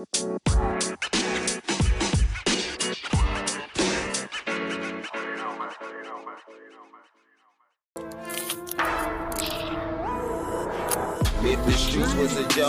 If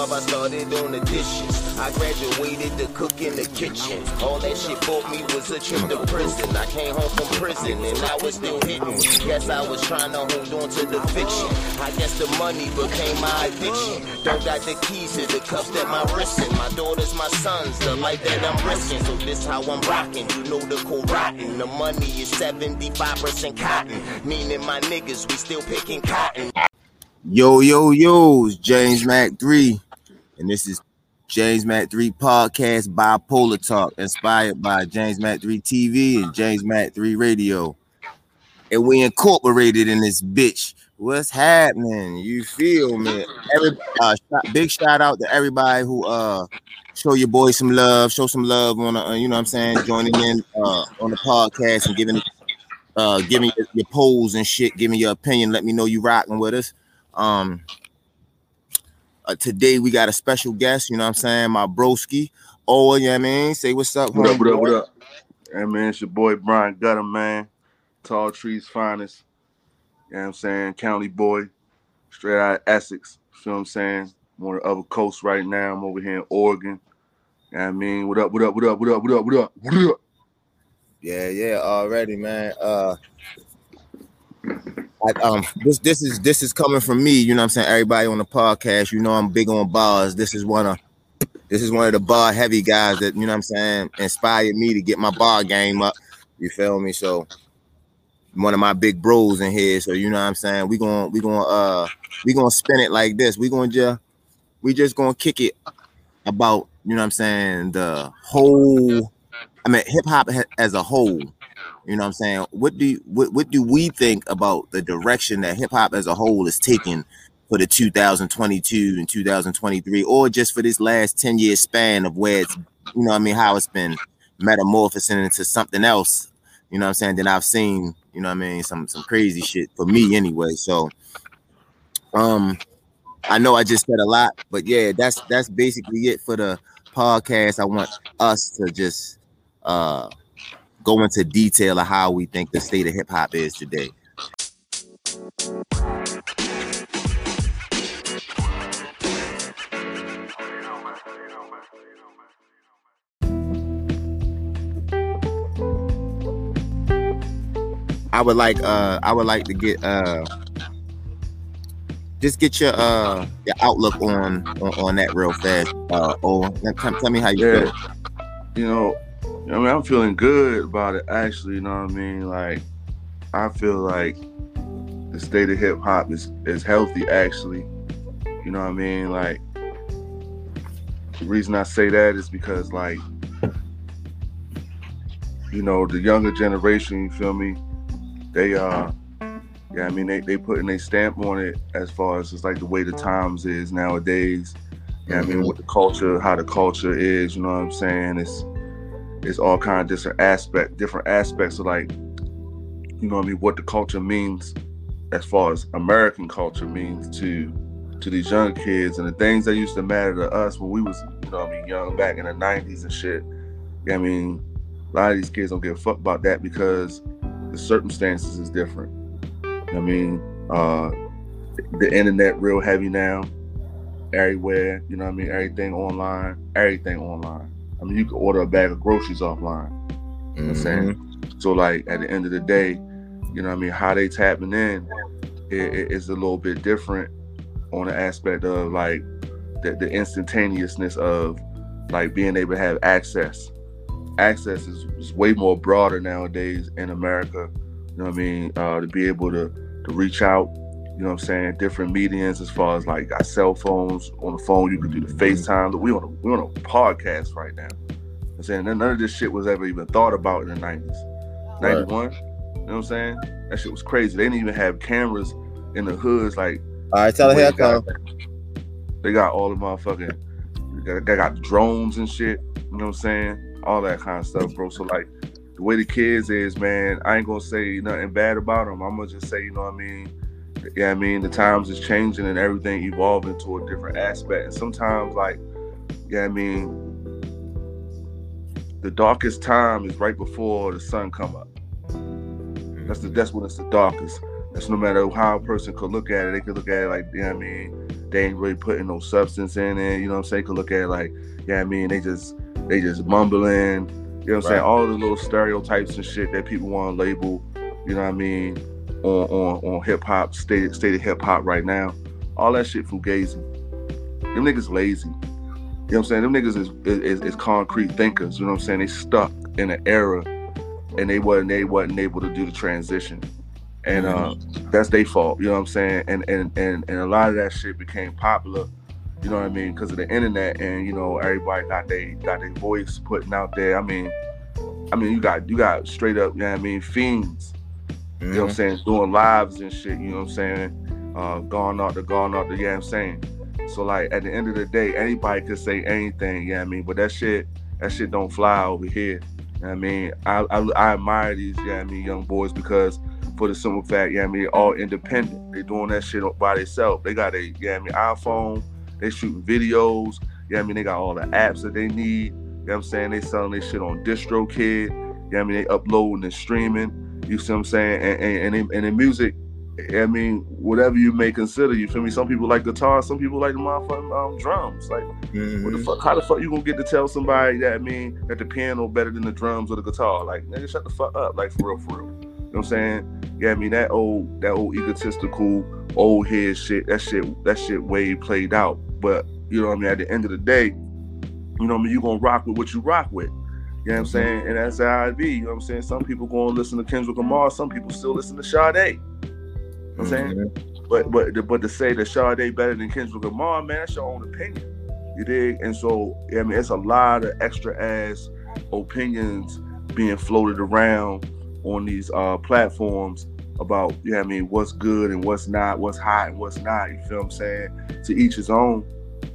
job, I started on the dishes. I graduated to cook in the kitchen. All that shit bought me was a trip to prison. I came home from prison and I was still hitting. Guess I was trying to hold on to the fiction. I guess the money became my addiction. Don't got the keys to the cuffs that my wrist in. My daughters, my sons, the life that I'm risking. So this how I'm rocking. You know the cool rotten. The money is 75% cotton. Meaning my niggas, we still picking cotton. Yo, yo, yo, James Mac 3, and this is James Mac 3 Podcast Bipolar Talk, inspired by James Mac 3 TV and James Mac 3 Radio. And we incorporated in this bitch. What's happening? You feel me? Every uh, big shout out to everybody who uh show your boy some love, show some love on uh, you know what I'm saying, joining in uh on the podcast and giving uh giving your, your polls and shit, giving your opinion, let me know you rocking with us. Um, uh, today we got a special guest, you know what I'm saying? My broski. Oh, yeah, I mean, say what's up. What up, what up, what up? Hey man, it's your boy Bryan Gutta, man. Tall trees finest. You know what I'm saying? County boy, straight out of Essex. Feel what I'm saying? I'm on the other coast right now. I'm over here in Oregon. You know what I mean? What up, what up, what up, what up, what up, what up, what up? Yeah, yeah, already, man. Uh, um, this this is this is coming from me. You know what I'm saying? Everybody on the podcast, you know, I'm big on bars. This is one of this is one of the bar heavy guys that you know what I'm saying inspired me to get my bar game up. You feel me? So one of my big bros in here. So you know what I'm saying? We gonna we gonna uh we gonna spin it like this. We gonna just we just gonna kick it about you know what I'm saying the whole. I mean hip hop as a whole. You know what I'm saying? What do you, what what do we think about the direction that hip hop as a whole is taking for the 2022 and 2023, or just for this last 10 year span of where it's you know I mean how it's been metamorphosing into something else. You know what I'm saying? Then I've seen. You know what I mean? Some some crazy shit for me anyway. So, um, I know I just said a lot, but yeah, that's that's basically it for the podcast. I want us to just uh go into detail of how we think the state of hip hop is today. I would like uh I would like to get uh just get your uh your outlook on on, on that real fast. Uh oh tell, tell me how you Yeah. feel. You know, I mean, I'm feeling good about it actually, you know what I mean? Like, I feel like the state of hip hop is, is healthy actually. You know what I mean? Like, the reason I say that is because, like, you know, the younger generation, you feel me? They, uh, yeah, I mean, they, they putting a stamp on it as far as it's like the way the times is nowadays. Yeah, I mean, what the culture, how the culture is, you know what I'm saying? It's it's all kind of different aspect, different aspects of like, you know what I mean, what the culture means as far as American culture means to to these young kids and the things that used to matter to us when we was, you know I mean, young back in the nineties and shit. I mean, a lot of these kids don't give a fuck about that because the circumstances is different. I mean, uh the internet real heavy now everywhere. You know I mean? Everything online, everything online. I mean, you can order a bag of groceries offline. You know what I'm saying? So, like, at the end of the day, you know what I mean? How they tapping in it, it- it's a little bit different on the aspect of like the, the instantaneousness of like being able to have access. Access is, is way more broader nowadays in America. You know what I mean? Uh, to be able to to reach out you know what I'm saying? Different mediums as far as like got cell phones. On the phone, you can do the mm-hmm. FaceTime. We on a we on a podcast right now. I'm saying none of this shit was ever even thought about in the 90s. 91. You know what I'm saying? That shit was crazy. They didn't even have cameras in the hoods like All right, tell the her way here they got, come. they got all the motherfucking they got, they got drones and shit. You know what I'm saying? All that kind of stuff, bro. So like the way the kids is, man, I ain't gonna say nothing bad about them. I'm gonna just say, you know what I mean? Yeah, I mean the times is changing and everything evolving to a different aspect. And sometimes, like, yeah, I mean, the darkest time is right before the sun come up. That's the mm-hmm. that's when it's the darkest. That's no matter how a person could look at it, they could look at it like, you know what I mean, they ain't really putting no substance in it, you know what I'm saying? Could look at it like, yeah, I mean, they just they just mumbling, you know what I'm saying? All the little stereotypes and shit that people want to label, you know what I mean, on on, on hip hop, state state of hip hop right now. All that shit fugazi. Them niggas lazy. You know what I'm saying? Them niggas is, is, is concrete thinkers. You know what I'm saying? They stuck in an era and they wasn't they wasn't able to do the transition. And uh, that's their fault, you know what I'm saying? And and and and a lot of that shit became popular, you know what I mean, because of the internet and you know everybody got they got their voice putting out there. I mean, I mean you got you got straight up, you know what I mean, fiends. You know what I'm saying, doing lives and shit, you know what I'm saying, uh, going out the going out the, you know I'm saying. So like at the end of the day, anybody could say anything, yeah, you know I mean, but that shit that shit don't fly over here. I mean, I, I, I admire these, yeah, I mean, young boys because for the simple fact, yeah, I mean, all independent. They doing that shit by themselves. They got a, yeah, I mean, iPhone. They shooting videos. Yeah, I mean, they got all the apps that they need. You know what I'm saying? They selling their shit on DistroKid. Yeah, I mean, they uploading and streaming. You see what I'm saying? And and and, and in music, I mean, whatever you may consider, you feel me? Some people like guitar, some people like the motherfucking um, drums. Like, mm-hmm. what the mm-hmm. fuck? How the fuck you gonna get to tell somebody that I mean that the piano better than the drums or the guitar? Like, nigga, shut the fuck up. Like, for real, for real. You know what I'm saying? Yeah, I mean that old, that old egotistical, old head shit. That shit, that shit way played out. But you know what I mean? At the end of the day, you know what I mean? You gonna rock with what you rock with. You know what I'm saying? And that's how it be. You know what I'm saying? Some people going to listen to Kendrick Lamar. Some people still listen to Sade. I'm saying? Mm-hmm. But but but to say that Sade better than Kendrick Lamar, man, that's your own opinion. You dig? And so I mean, it's a lot of extra ass opinions being floated around on these uh, platforms about, you know I mean, what's good and what's not, what's hot and what's not. You feel what I'm saying? To each his own,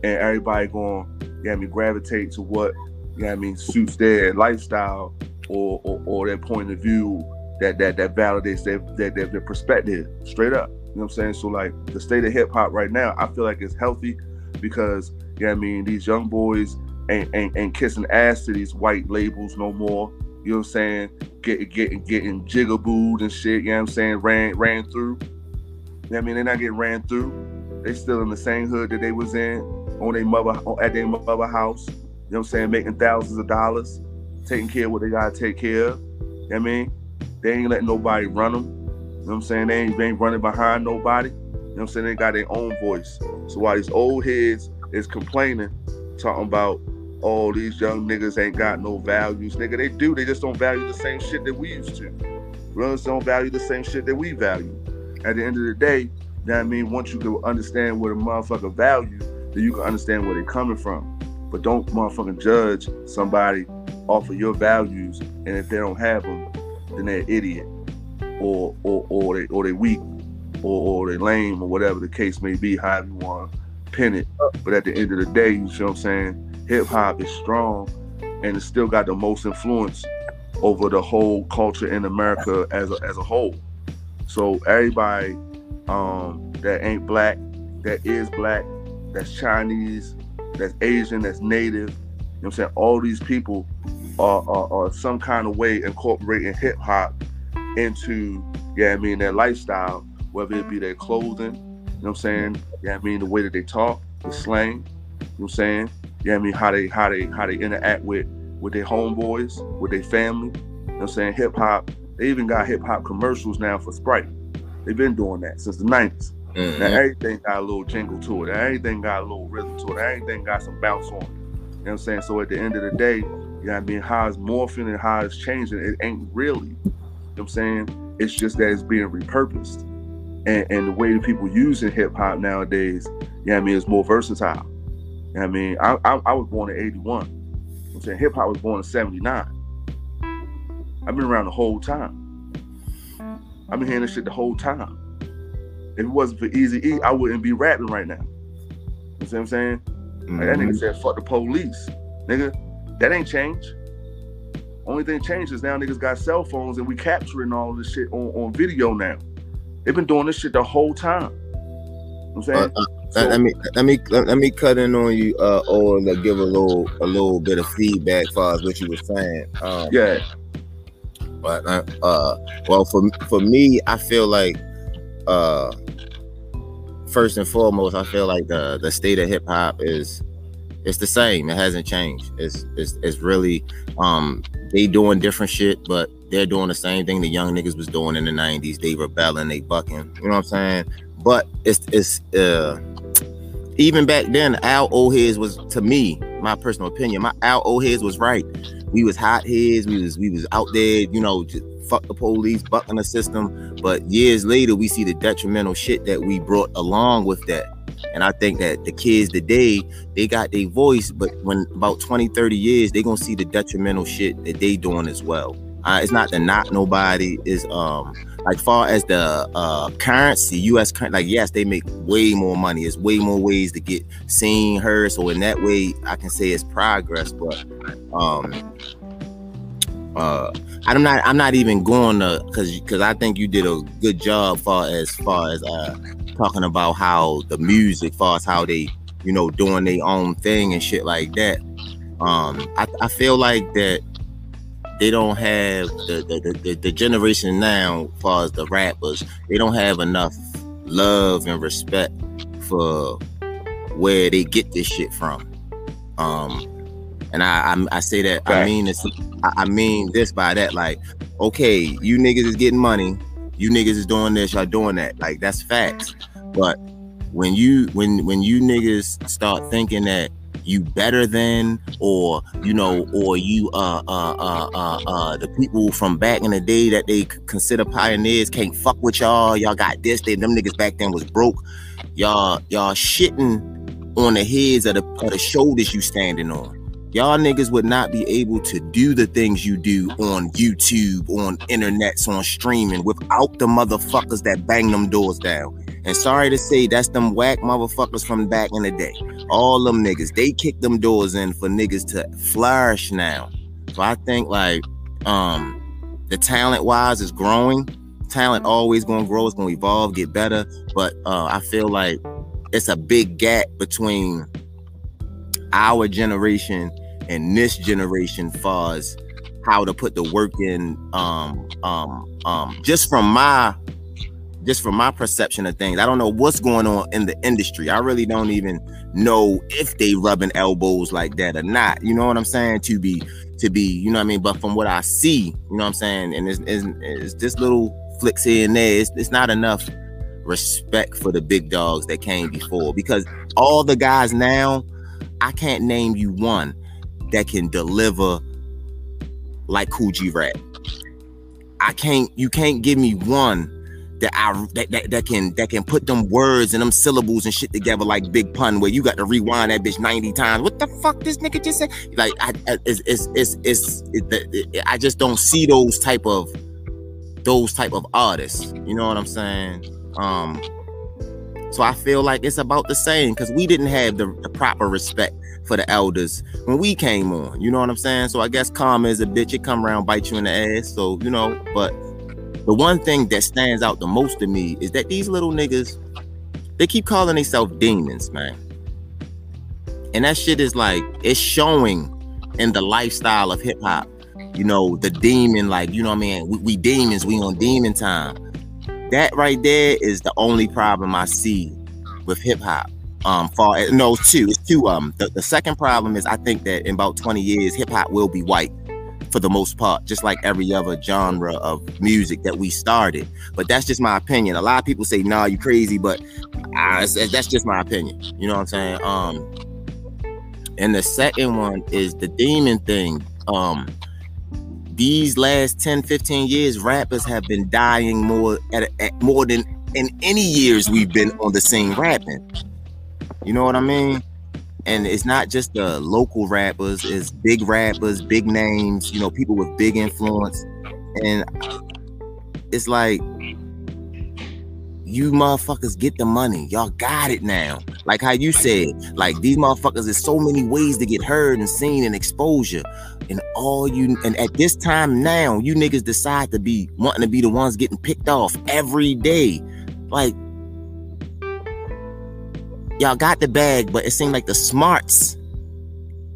and everybody going, you know I mean, gravitate to what, you know I mean, suits their lifestyle or, or, or their point of view that that that validates their, their their, their perspective straight up. You know what I'm saying? So like the state of hip hop right now, I feel like it's healthy because you know what I mean these young boys ain't, ain't ain't kissing ass to these white labels no more. You know what I'm saying? Getting getting getting jigabooed and shit. You know what I'm saying? Ran ran through. You know what I mean? They're not getting ran through. They still in the same hood that they was in on their mother at their mother house. You know what I'm saying? Making thousands of dollars, taking care of what they gotta take care of. You know I mean? They ain't letting nobody run them. You know what I'm saying? They ain't, they ain't running behind nobody. You know what I'm saying? They got their own voice. So while these old heads is complaining, talking about, oh, these young niggas ain't got no values. Nigga, they do. They just don't value the same shit that we used to. Runners don't value the same shit that we value. At the end of the day, you know what I mean? Once you can understand what a motherfucker value, then you can understand where they're coming from. But don't motherfucking judge somebody off of your values, and if they don't have them, then they're an idiot, or or or they or they weak, or or they lame, or whatever the case may be. However you want to pin it. But at the end of the day, you see what I'm saying? Hip hop is strong, and it's still got the most influence over the whole culture in America as a, as a whole. So everybody um, that ain't black, that is black, that's Chinese, that's Asian, that's native, you know what I'm saying? All these people are, are, are some kind of way incorporating hip hop into, yeah, I mean, their lifestyle, whether it be their clothing, you know what I'm saying? Yeah, I mean, the way that they talk, the slang, you know what I'm saying? Yeah, I mean, how they how they how they interact with with their homeboys, with their family. You know what I'm saying? Hip hop. They even got hip hop commercials now for Sprite. They've been doing that since the 90s. Mm-hmm. Now everything got a little jingle to it. Everything got a little rhythm to it. Everything got some bounce on it. You know what I'm saying? So at the end of the day, you know what I mean? How it's morphing and how it's changing, it ain't really. You know what I'm saying? It's just that it's being repurposed. And, and the way that people using hip hop nowadays, you know what I mean, is more versatile. You know what I mean? I, I, I was born in 81. You know I'm saying? Hip hop was born in 79. I've been around the whole time. I've been hearing this shit the whole time. If it wasn't for Easy E, I wouldn't be rapping right now. You see what I'm saying? Mm-hmm. Like that nigga mm-hmm. said, fuck the police. Nigga, that ain't changed. Only thing changed is now niggas got cell phones and we capturing all this shit on, on video now. They've been doing this shit the whole time. You know I'm saying. Uh, uh, let, let me let me let, let me cut in on you, uh, or like, give a little a little bit of feedback as far as what you were saying. Um, yeah. But uh, uh, well, for for me, I feel like uh, first and foremost, I feel like the the state of hip hop is it's the same. It hasn't changed. It's it's it's really um they doing different shit, but they're doing the same thing the young niggas was doing in the '90s. They rebelling, they bucking. You know what I'm saying? But it's it's uh even back then, Al Oheads was to me, my personal opinion, my Al Oheads was right. We was hot heads, we was we was out there, you know, just fuck the police, bucking the system. But years later, we see the detrimental shit that we brought along with that. And I think that the kids today, they got their voice, but when about 20, 30 years, they gonna see the detrimental shit that they doing as well. Uh, it's not to knock nobody. Is um like far as the uh currency, U.S. currency, like yes, they make way more money. It's way more ways to get seen, heard. So in that way, I can say it's progress. But um uh I'm not I'm not even going to because because I think you did a good job far as far as uh talking about how the music, far as how they you know doing their own thing and shit like that. Um, I, I feel like that they don't have the the, the, the generation now, far as the rappers, they don't have enough love and respect for where they get this shit from. Um, and I I, I say that I mean this I, I mean this by that like okay you niggas is getting money you niggas is doing this y'all doing that like that's facts. But when you when when you niggas start thinking that you better than or you know or you uh uh uh uh, uh the people from back in the day that they consider pioneers can't fuck with y'all y'all got this they them niggas back then was broke y'all y'all shitting on the heads of the, of the shoulders you standing on y'all niggas would not be able to do the things you do on YouTube, on internets, on streaming without the motherfuckers that bang them doors down. And sorry to say, that's them whack motherfuckers from back in the day. All them niggas, they kick them doors in for niggas to flourish now. So I think like um the talent wise is growing. Talent always gonna grow, it's gonna evolve, get better. But uh I feel like it's a big gap between our generation and this generation far how to put the work in um um um just from my just from my perception of things. I don't know what's going on in the industry. I really don't even know if they rubbing elbows like that or not. You know what i'm saying? To be to be you know what i mean? But from what i see you know what i'm saying? And it's, it's, it's just little flicks here and there. It's, it's not enough respect for the big dogs that came before. Because all the guys now i can't name you one that can deliver like G Rap. I can't. You can't give me one that I that, that, that can that can put them words and them syllables and shit together like Big Pun, where you got to rewind that bitch ninety times. What the fuck this nigga just said? Like I, I it's it's it's, it's it, it, I just don't see those type of those type of artists. You know what I'm saying? Um. So I feel like it's about the same because we didn't have the, the proper respect for the elders when we came on. You know what I'm saying? So I guess karma is a bitch. It come around, bite you in the ass. So you know, but the one thing that stands out the most to me is that these little niggas, they keep calling themselves demons, man. And that shit is like it's showing in the lifestyle of hip hop. You know, the demon, like, you know what I mean? We, we demons, we on demon time. That right there is the only problem I see with hip hop. Um far no it's two it's two um the, the second problem is i think that in about 20 years hip-hop will be white for the most part just like every other genre of music that we started. But that's just my opinion. A lot of people say nah you crazy but uh, that's just my opinion. You know what i'm saying? Um and the second one is the demon thing. Um these last 10 15 years rappers have been dying more at, at more than in any years we've been on the scene rapping you know what I mean? And it's not just the local rappers, it's big rappers, big names, you know, people with big influence. And it's like, you motherfuckers get the money. Y'all got it now. Like how you said, like these motherfuckers, there's so many ways to get heard and seen and exposure. And all you and at this time now, you niggas decide to be wanting to be the ones getting picked off every day. Like y'all got the bag, but it seemed like the smarts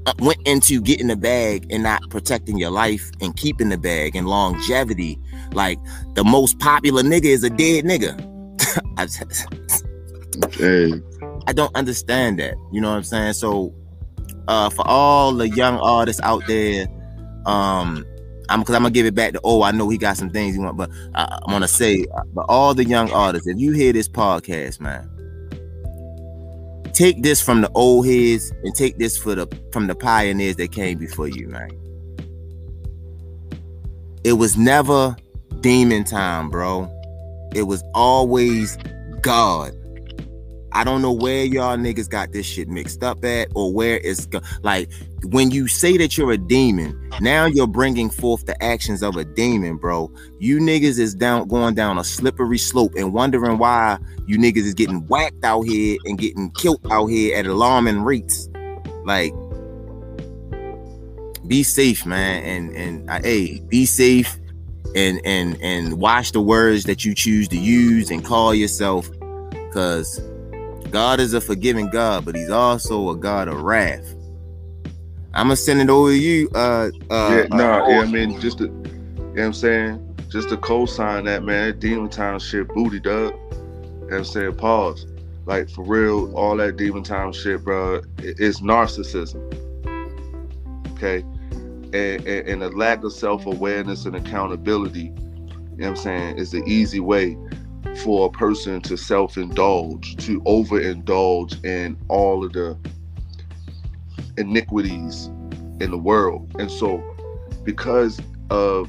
uh, went into getting the bag and not protecting your life and keeping the bag and longevity. Like the most popular nigga is a dead nigga. Hey, I don't understand that. You know what I'm saying? So, uh, for all the young artists out there, um, I'm because I'm gonna give it back to. Oh, I know he got some things he want, but I, I'm gonna say, uh, but all the young artists, if you hear this podcast, man, take this from the old heads and take this for the from the pioneers that came before you, man. It was never demon time, bro. It was always God. I don't know where y'all niggas got this shit mixed up at or where it's go- like when you say that you're a demon, now you're bringing forth the actions of a demon, bro. You niggas is down going down a slippery slope and wondering why you niggas is getting whacked out here and getting killed out here at alarming rates. Like, be safe, man, and and uh, hey, be safe and and and watch the words that you choose to use and call yourself, because God is a forgiving God, but He's also a God of wrath. I'm gonna send it over to you. Uh, uh, yeah, no, uh, yeah, I mean, just to, you know what I'm saying? Just to co-sign that, man, that Demon Time shit booty, dog. You know what I'm saying? Pause. Like, for real, all that Demon Time shit, bro, it- it's narcissism. Okay? And, and, and a lack of self-awareness and accountability, you know what I'm saying, is the easy way for a person to self-indulge, to overindulge in all of the iniquities in the world. And so, because of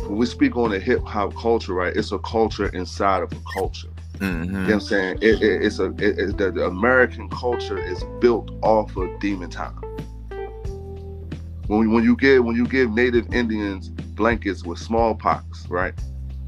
when we speak on the hip hop culture, right? It's a culture inside of a culture. mhm. You know what I'm saying? It, it, it's a it, it- the, the American culture is built off of demon time. When, when you give when you give Native Indians blankets with smallpox, right,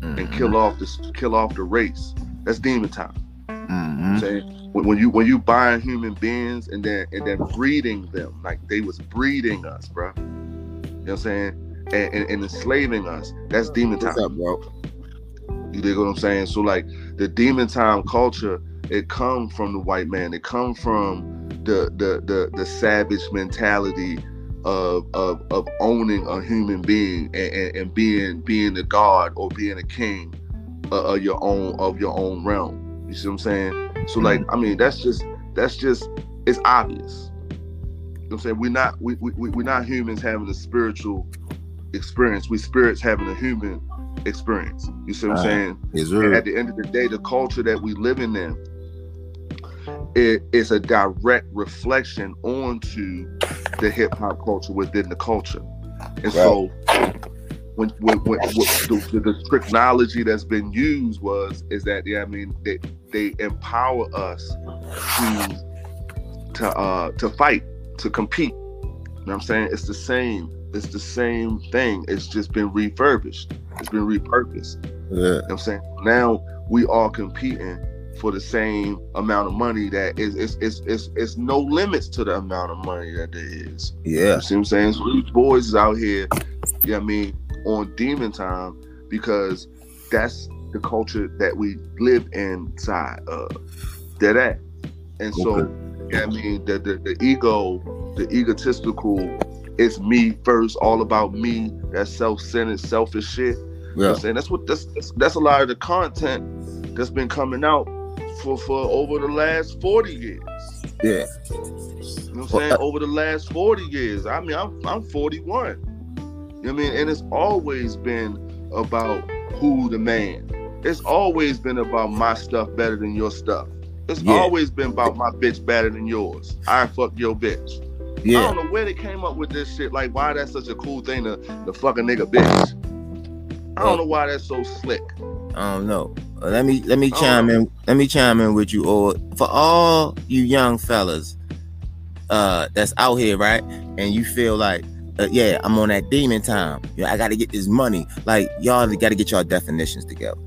and Mhm. kill off this kill off the race, that's demon time. Mhm. saying when, when you when you buying human beings and then and then breeding them like they was breeding us, bro. You know what I'm saying? And, and, and enslaving us. That's demon time. What's up, bro? You dig what I'm saying? So like the demon time culture, it come from the white man. It come from the the the, the savage mentality of, of of owning a human being and, and, and being being the god or being a king of, of your own of your own realm. You see what I'm saying? So like mm-hmm. I mean that's just that's just it's obvious. You know what I'm saying? We're not we, we, we- we're not humans having a spiritual experience. We spirits having a human experience. You see what I'm Right. saying? And at the end of the day, the culture that we live in, it is a direct reflection onto the hip hop culture within the culture. And so when when, when, what the, the, the technology that's been used was is that yeah, I mean they they empower us to to uh to fight, to compete. You know what I'm saying? It's the same. It's the same thing. It's just been refurbished. It's been repurposed. Yeah. You know what I'm saying? Now we are competing for the same amount of money that is it's it's it's, it's no limits to the amount of money that there is. Yeah. You see what I'm saying? So these boys is out here, you know what I mean, on demon time because that's the culture that we live inside of. That that. And so, Okay. you know I mean, the, the the ego, the egotistical, it's me first, all about me, that self-centered, selfish shit. You know Yeah. I'm saying? That's what that's, that's that's a lot of the content that's been coming out for for over the last 40 years. Yeah. You know what I'm Well, saying? uh, over the last 40 years. I mean, I'm I'm 41. You know what I mean? And it's always been about who the man. It's always been about my stuff better than your stuff. It's Yeah. always been about my bitch better than yours. I fuck your bitch. Yeah. I don't know where they came up with this shit. Like, why that's such a cool thing to, to fuck a nigga bitch. I don't know why that's so slick. I don't know. Uh, Let me let me I chime in. Let me chime in with you, or for all you young fellas, uh, that's out here, right? And you feel like, uh, yeah, I'm on that demon time. Yeah, I got to get this money. Like y'all got to get y'all definitions together.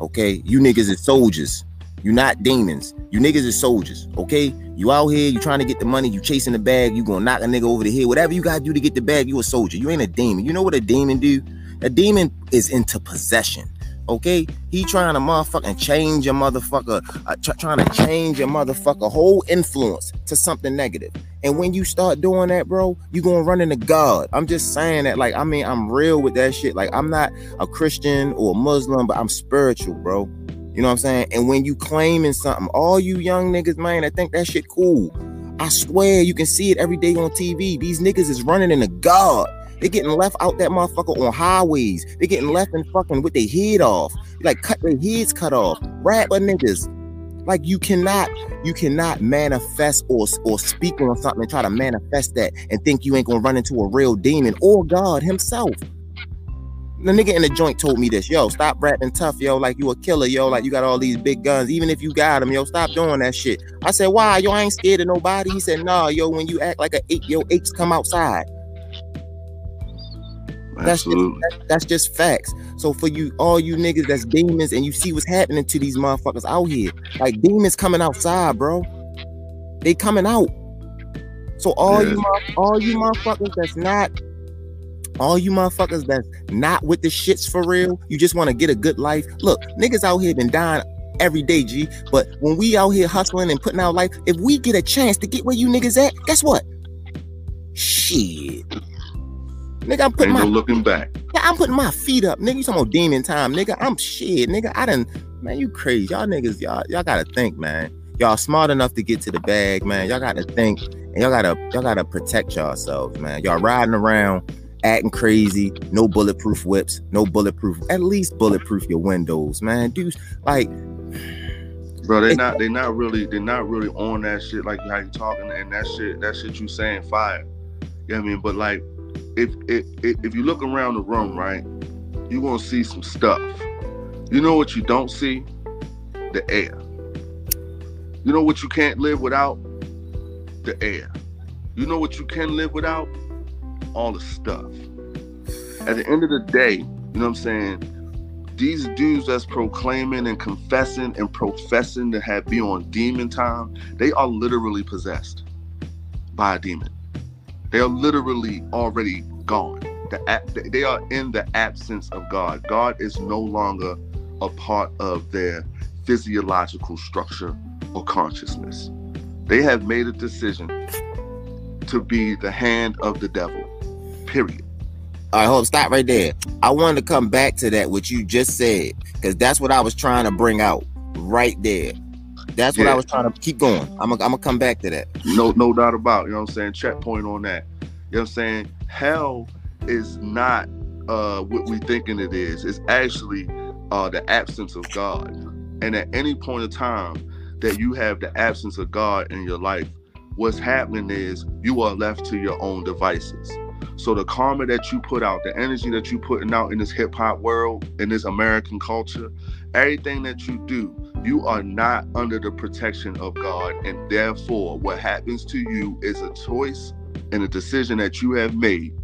Okay, you niggas is soldiers. You not demons. You niggas is soldiers. Okay, you out here. You trying to get the money. You chasing the bag. You gonna knock a nigga over the head. Whatever you gotta do to get the bag. You a soldier. You ain't a demon. You know what a demon do? A demon is into possession. Okay, he trying to motherfucking change your motherfucker, uh, tr- trying to change your motherfucker whole influence to something negative. And when you start doing that, bro, you gonna run into God. I'm just saying that, like, I mean, I'm real with that shit. Like, I'm not a Christian or a Muslim, but I'm spiritual, bro. You know what I'm saying? And when you claiming something, all you young niggas, man, I think that shit cool. I swear you can see it every day on TV. These niggas is running into God. They getting left out that motherfucker on highways. They getting left and fucking with their head off. Like cut their heads cut off. Rapper niggas. Like you cannot, you cannot manifest or or speak on something and try to manifest that and think you ain't gonna run into a real demon or God himself. The nigga in the joint told me this, yo, stop rapping tough, yo, like you a killer, yo, like you got all these big guns. Even if you got them, yo, stop doing that shit. I said, why, yo, I ain't scared of nobody. He said, nah, yo, when you act like a ape, yo, apes come outside. That's just, that, that's just facts. So for you, all you niggas that's demons, and you see what's happening to these motherfuckers out here, like demons coming outside, bro. They coming out. So all yeah. you all you motherfuckers that's not all you motherfuckers that's not with the shits for real, you just want to get a good life. Look, niggas out here been dying every day, G. But when we out here hustling and putting out life, if we get a chance to get where you niggas at, guess what? Shit. Nigga, I'm putting Ain't my no looking back. Yeah, I'm putting my feet up, nigga. You talking about demon time, nigga? I'm shit, nigga. I done, man. You crazy, y'all niggas. Y'all, y'all gotta think, man. Y'all smart enough to get to the bag, man. Y'all gotta think, and y'all gotta, y'all gotta protect yourselves, man. Y'all riding around acting crazy, no bulletproof whips, no bulletproof. At least bulletproof your windows, man. Dude, like, bro, they not, they not really, they not really on that shit. Like how you talking and that shit, that shit you saying fire. You know what I mean? But like if, if if you look around the room, right, you're gonna see some stuff. You know what you don't see? The air. You know what you can't live without? The air. You know what you can live without? All the stuff. At the end of the day, you know what I'm saying? These dudes that's proclaiming and confessing and professing to have be on demon time, they are literally possessed by a demon. They are literally already gone. The, they are in the absence of God. God is no longer a part of their physiological structure or consciousness. They have made a decision to be the hand of the devil. Period. All right, hold stop right there. I wanted to come back to that what you just said because that's what I was trying to bring out right there. That's what yeah. I was trying to keep going. I'm gonna come back to that. No, no doubt about. You know what I'm saying. Checkpoint on that. You know what I'm saying. Hell is not uh, what we thinking it is. It's actually uh, the absence of God. And at any point of time that you have the absence of God in your life, what's happening is you are left to your own devices. So the karma that you put out, the energy that you putting out in this hip hop world, in this American culture, everything that you do, you are not under the protection of God. And therefore, what happens to you is a choice and a decision that you have made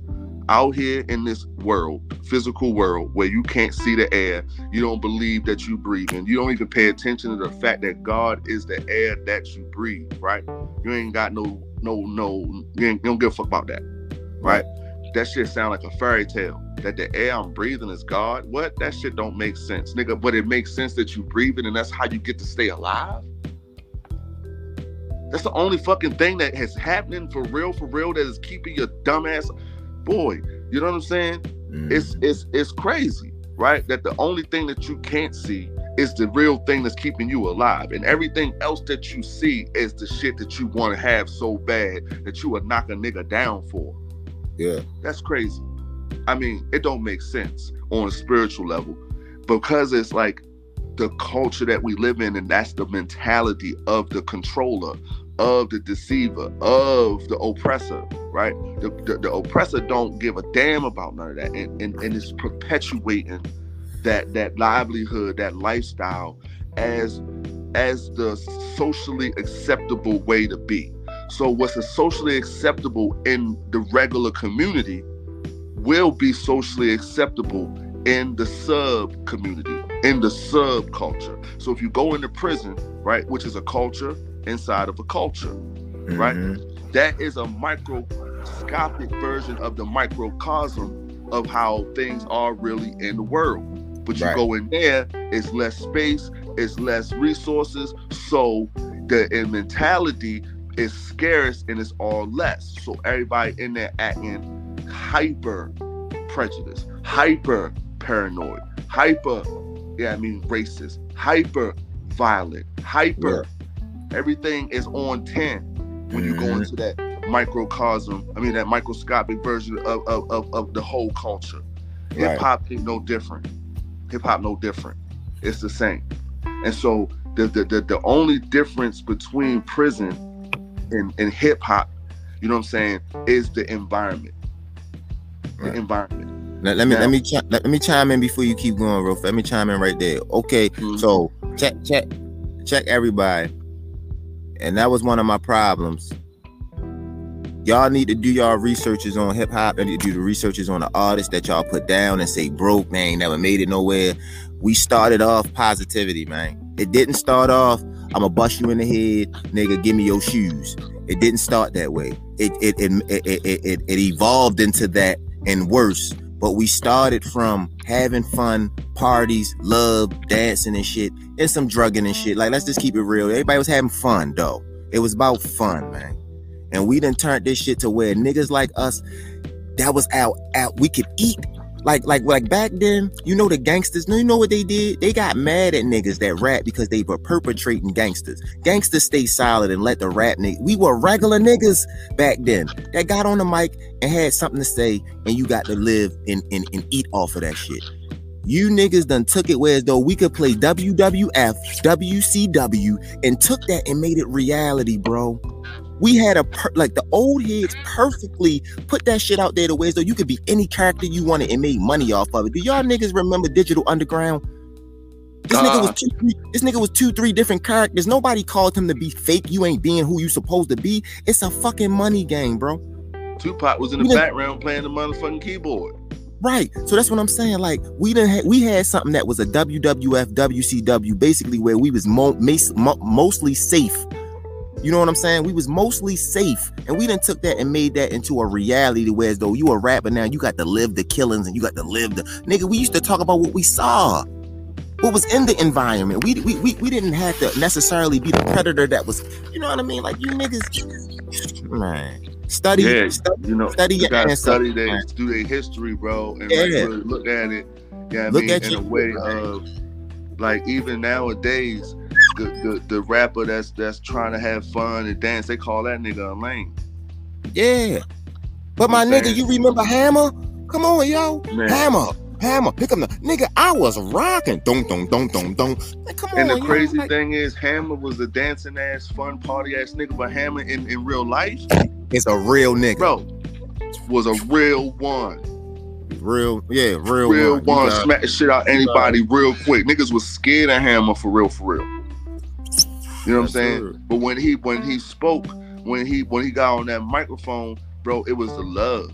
out here in this world, physical world, where you can't see the air, you don't believe that you breathe, and you don't even pay attention to the fact that God is the air that you breathe, right? You ain't got no, no, no, you, you don't give a fuck about that, right? That shit sound like a fairy tale that the air I'm breathing is God. What? That shit don't make sense, nigga. But it makes sense that you breathing and that's how you get to stay alive. That's the only fucking thing that has happening for real, for real, that is keeping your dumbass boy. You know what I'm saying? Mm. It's it's it's crazy, right? That the only thing that you can't see is the real thing that's keeping you alive, and everything else that you see is the shit that you want to have so bad that you would knock a nigga down for. Yeah, that's crazy. I mean, it don't make sense on a spiritual level because it's like the culture that we live in, and that's the mentality of the controller, of the deceiver, of the oppressor, right? The, the, the, oppressor don't give a damn about none of that, and, and, and it's perpetuating that that livelihood, that lifestyle, as as the socially acceptable way to be. So what's a socially acceptable in the regular community will be socially acceptable in the sub community, in the sub culture. So if you go into prison, right, which is a culture inside of a culture, mm-hmm. right, that is a microscopic version of the microcosm of how things are really in the world. But you Right. go in there, it's less space, it's less resources. So the mentality is scarce and it's all less. So everybody in there acting hyper prejudice, hyper paranoid, hyper, yeah, I mean racist, hyper violent, hyper. Everything is on 10 when you go Mhm. into that microcosm, I mean that microscopic version of, of, of, of the whole culture. Right. Hip hop ain't no different. Hip hop no different. It's the same. And so the the, the, the only difference between prison and, and hip hop, you know what I'm saying, is the environment. The Right. environment. Let, let me Now- let me chi- let, let me chime in before you keep going, fast. Let me chime in right there. Okay, Mhm. so check check check everybody, and that was one of my problems. Y'all need to do y'all researches on hip hop and you do the researches on the artists that y'all put down and say broke, man, never made it nowhere. We started off positivity, man. It didn't start off, I'ma bust you in the head, nigga, give me your shoes. It didn't start that way. It it it it, it, it, it evolved into that and worse. But we started from having fun, parties, love, dancing and shit, and some drugging and shit. Like, let's just keep it real. Everybody was having fun, though. It was about fun, man. And we done turned this shit to where niggas like us, that was out, out. We could eat. Like, like, like back then, you know the gangsters. You know what they did? They got mad at niggas that rap because they were perpetrating gangsters. Gangsters stay silent and let the rap niggas. We were regular niggas back then that got on the mic and had something to say, and you got to live and, and, and eat off of that shit. You niggas done took it where as though we could play WWF, WCW, and took that and made it reality, bro. We had a per- like the old heads perfectly put that shit out there the way though you could be any character you wanted and made money off of it. Do y'all niggas remember Digital Underground? This nigga was Uh. two, three, this nigga was two, three different characters. Nobody called him to be fake. You ain't being who you supposed to be. It's a fucking money game, bro. Tupac was in the We done- background playing the motherfucking keyboard. Right. So that's what I'm saying. Like we didn't ha- we had something that was a WWF WCW, basically where we was mo- mas- mo- mostly safe. You know what I'm saying? We was mostly safe, and we didn't took that and made that into a reality. Where as though you a rapper now, you got to live the killings and you got to live the nigga. We used to talk about what we saw, what was in the environment. We we we, we didn't have to necessarily be the predator that was. You know what I mean? Like you niggas, man. Study, Yeah, study, You know, study you your gotta ancestors, study their do their history, bro, and Yeah. like, really look at it. Yeah, I mean, at in your a way man. of like even nowadays, the, the the rapper that's that's trying to have fun and dance, they call that nigga a lame. Yeah. But my nigga, you remember Hammer? Come on, yo. Man. Hammer. Hammer. Pick up the nigga. I was rocking. Don't don't don't don't don't. Like, come And on. the yo. crazy thing is, Hammer was a dancing ass, fun party ass nigga, but Hammer in, in real life, It's a real nigga. bro, was a real one. Real, yeah, real, real one. One, smack the shit out anybody real quick. Niggas was scared of Hammer for real, for real. You know what I'm saying? true. But when he when he spoke, when he when he got on that microphone, bro, it was the love.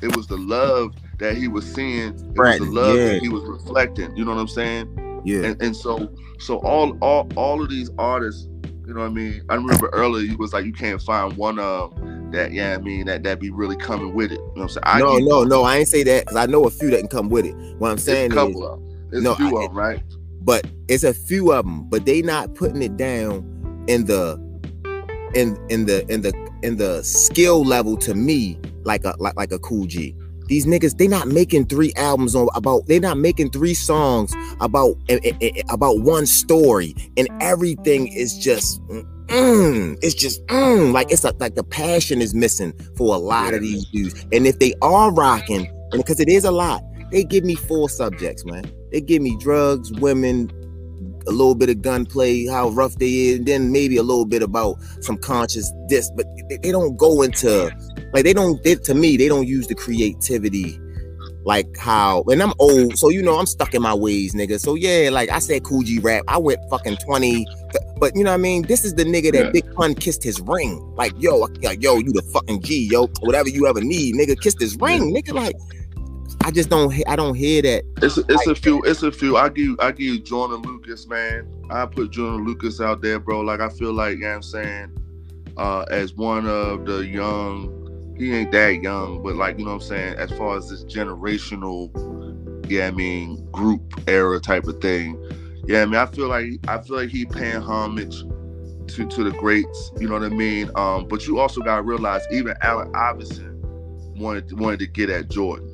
It was the love that he was seeing. It Right, was the love yeah. that he was reflecting. You know what I'm saying? yeah. And and so so all all all of these artists, you know what I mean? I remember earlier you was like you can't find one of that, yeah, I mean that that be really coming with it. You know what I'm saying? I no, no, no. I ain't say that because I know a few that can come with it. What I'm it's a saying is, couple of 'em. There's No, a few I- of them, right? But it's a few of them, but they not putting it down in the in in the in the in the skill level to me like a like like a Kool G. These niggas, they not making three albums on about. They not making three songs about eh, eh, eh, about one story, and everything is just. Mm, it's just mm, like it's a, like the passion is missing for a lot of these dudes. And if they are rocking, and because it is a lot, they give me four subjects, man. They give me drugs, women, a little bit of gunplay, how rough they is, and then maybe a little bit about some conscious this, but they, they don't go into like they don't they, to me, they don't use the creativity like how and I'm old, so you know I'm stuck in my ways, nigga. So yeah, like I said Kool G Rap, I went fucking 20, but you know what I mean? This is the nigga that Yeah. Big Pun kissed his ring. Like, yo, like, yo, you the fucking G, yo, whatever you ever need, nigga, kissed his ring, nigga. Like, I just don't I don't hear that. It's a, it's a few. It's a few. I give I give you Joyner Lucas, man. I put Joyner Lucas out there, bro. Like I feel like you know what I'm saying, uh, as one of the young. He ain't that young, but like you know what I'm saying. As far as this generational, yeah, I mean, group era type of thing. Yeah, I mean, I feel like I feel like he paying homage to to the greats. You know what I mean? Um, but you also gotta realize even Allen Iverson wanted wanted to get at Jordan.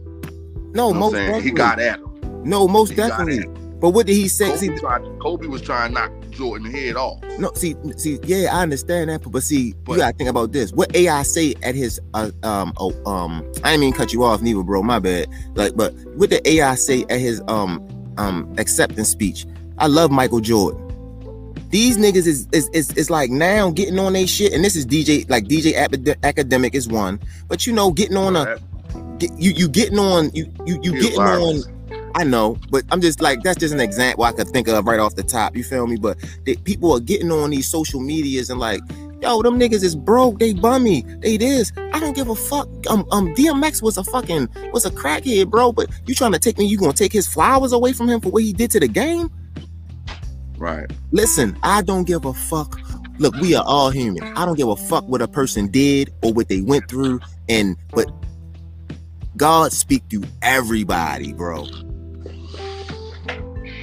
No, You know most what I'm saying? definitely. He got at him. no, most He definitely. But what did he say? See, Kobe, tried, Kobe was trying to knock Jordan head off. No, see, see, yeah, I understand that, but see, But- you gotta think about this. What AI say at his, uh, um, oh, um, I didn't mean cut you off, neither, bro. My bad. Like, but what the AI say at his, um, um, acceptance speech? I love Michael Jordan. These niggas is is is, is like now getting on they shit, and this is DJ like DJ Akademiks is one, but you know, getting on a you you getting on you you you getting on. I know, but I'm just like that's just an example I could think of right off the top. You feel me? But they, people are getting on these social medias and like, yo, them niggas is broke. They bummy. They this. I don't give a fuck. Um, um, DMX was a fucking was a crackhead, bro. But you trying to take me? You gonna take his flowers away from him for what he did to the game? Right. Listen, I don't give a fuck. Look, we are all human. I don't give a fuck what a person did or what they went through. And but God speak to everybody, bro.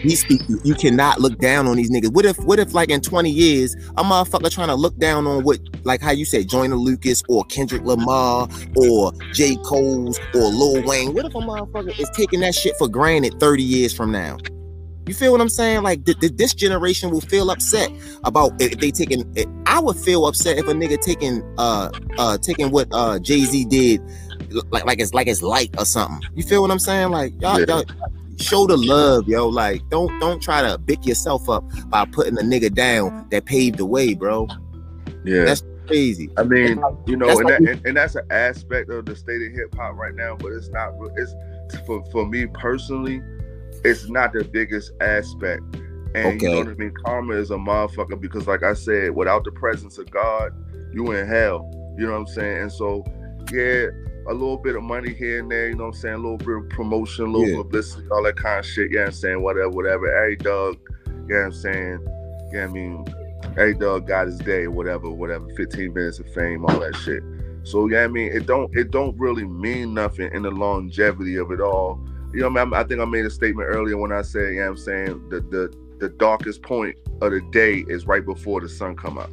He speak to you cannot look down on these niggas. What if what if like in 20 years a motherfucker trying to look down on what like how you said Joyner Lucas or Kendrick Lamar or J. Cole's or Lil Wayne? What if a motherfucker is taking that shit for granted 30 years from now? You feel what I'm saying? Like th- th- this generation will feel upset about if they taking. I would feel upset if a nigga taking uh uh taking what uh Jay Z did, like like it's like it's light or something. You feel what I'm saying? Like y'all, Yeah. y'all show the love, yo. Like don't don't try to bick yourself up by putting a nigga down that paved the way, bro. Yeah. That's crazy. I mean, you know, and, that, and, and that's an aspect of the state of hip hop right now, but it's not. It's for for me personally, it's not the biggest aspect. And you know what I mean. Karma is a motherfucker because, like I said, without the presence of God, you in hell. You know what I'm saying? And so, yeah, a little bit of money here and there. You know what I'm saying? A little bit of promotion, a little Yeah. publicity, all that kind of shit. Yeah, you know I'm saying whatever, whatever. Hey, Doug. You know what I'm saying? Yeah, I mean, hey dog got his day whatever whatever 15 minutes of fame all that shit so yeah i mean it don't it don't really mean nothing in the longevity of it all you know what I, mean? I think i made a statement earlier when i said you know what i'm saying the the the darkest point of the day is right before the sun come up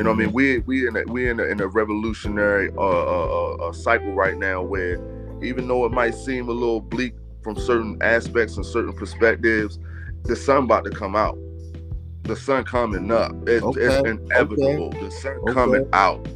you know what i mean we we in a, we in a, in a revolutionary uh, uh, uh, uh, cycle right now where even though it might seem a little bleak from certain aspects and certain perspectives the sun about to come out the sun coming up. It's, Okay, it's inevitable. Okay. The sun okay. coming out.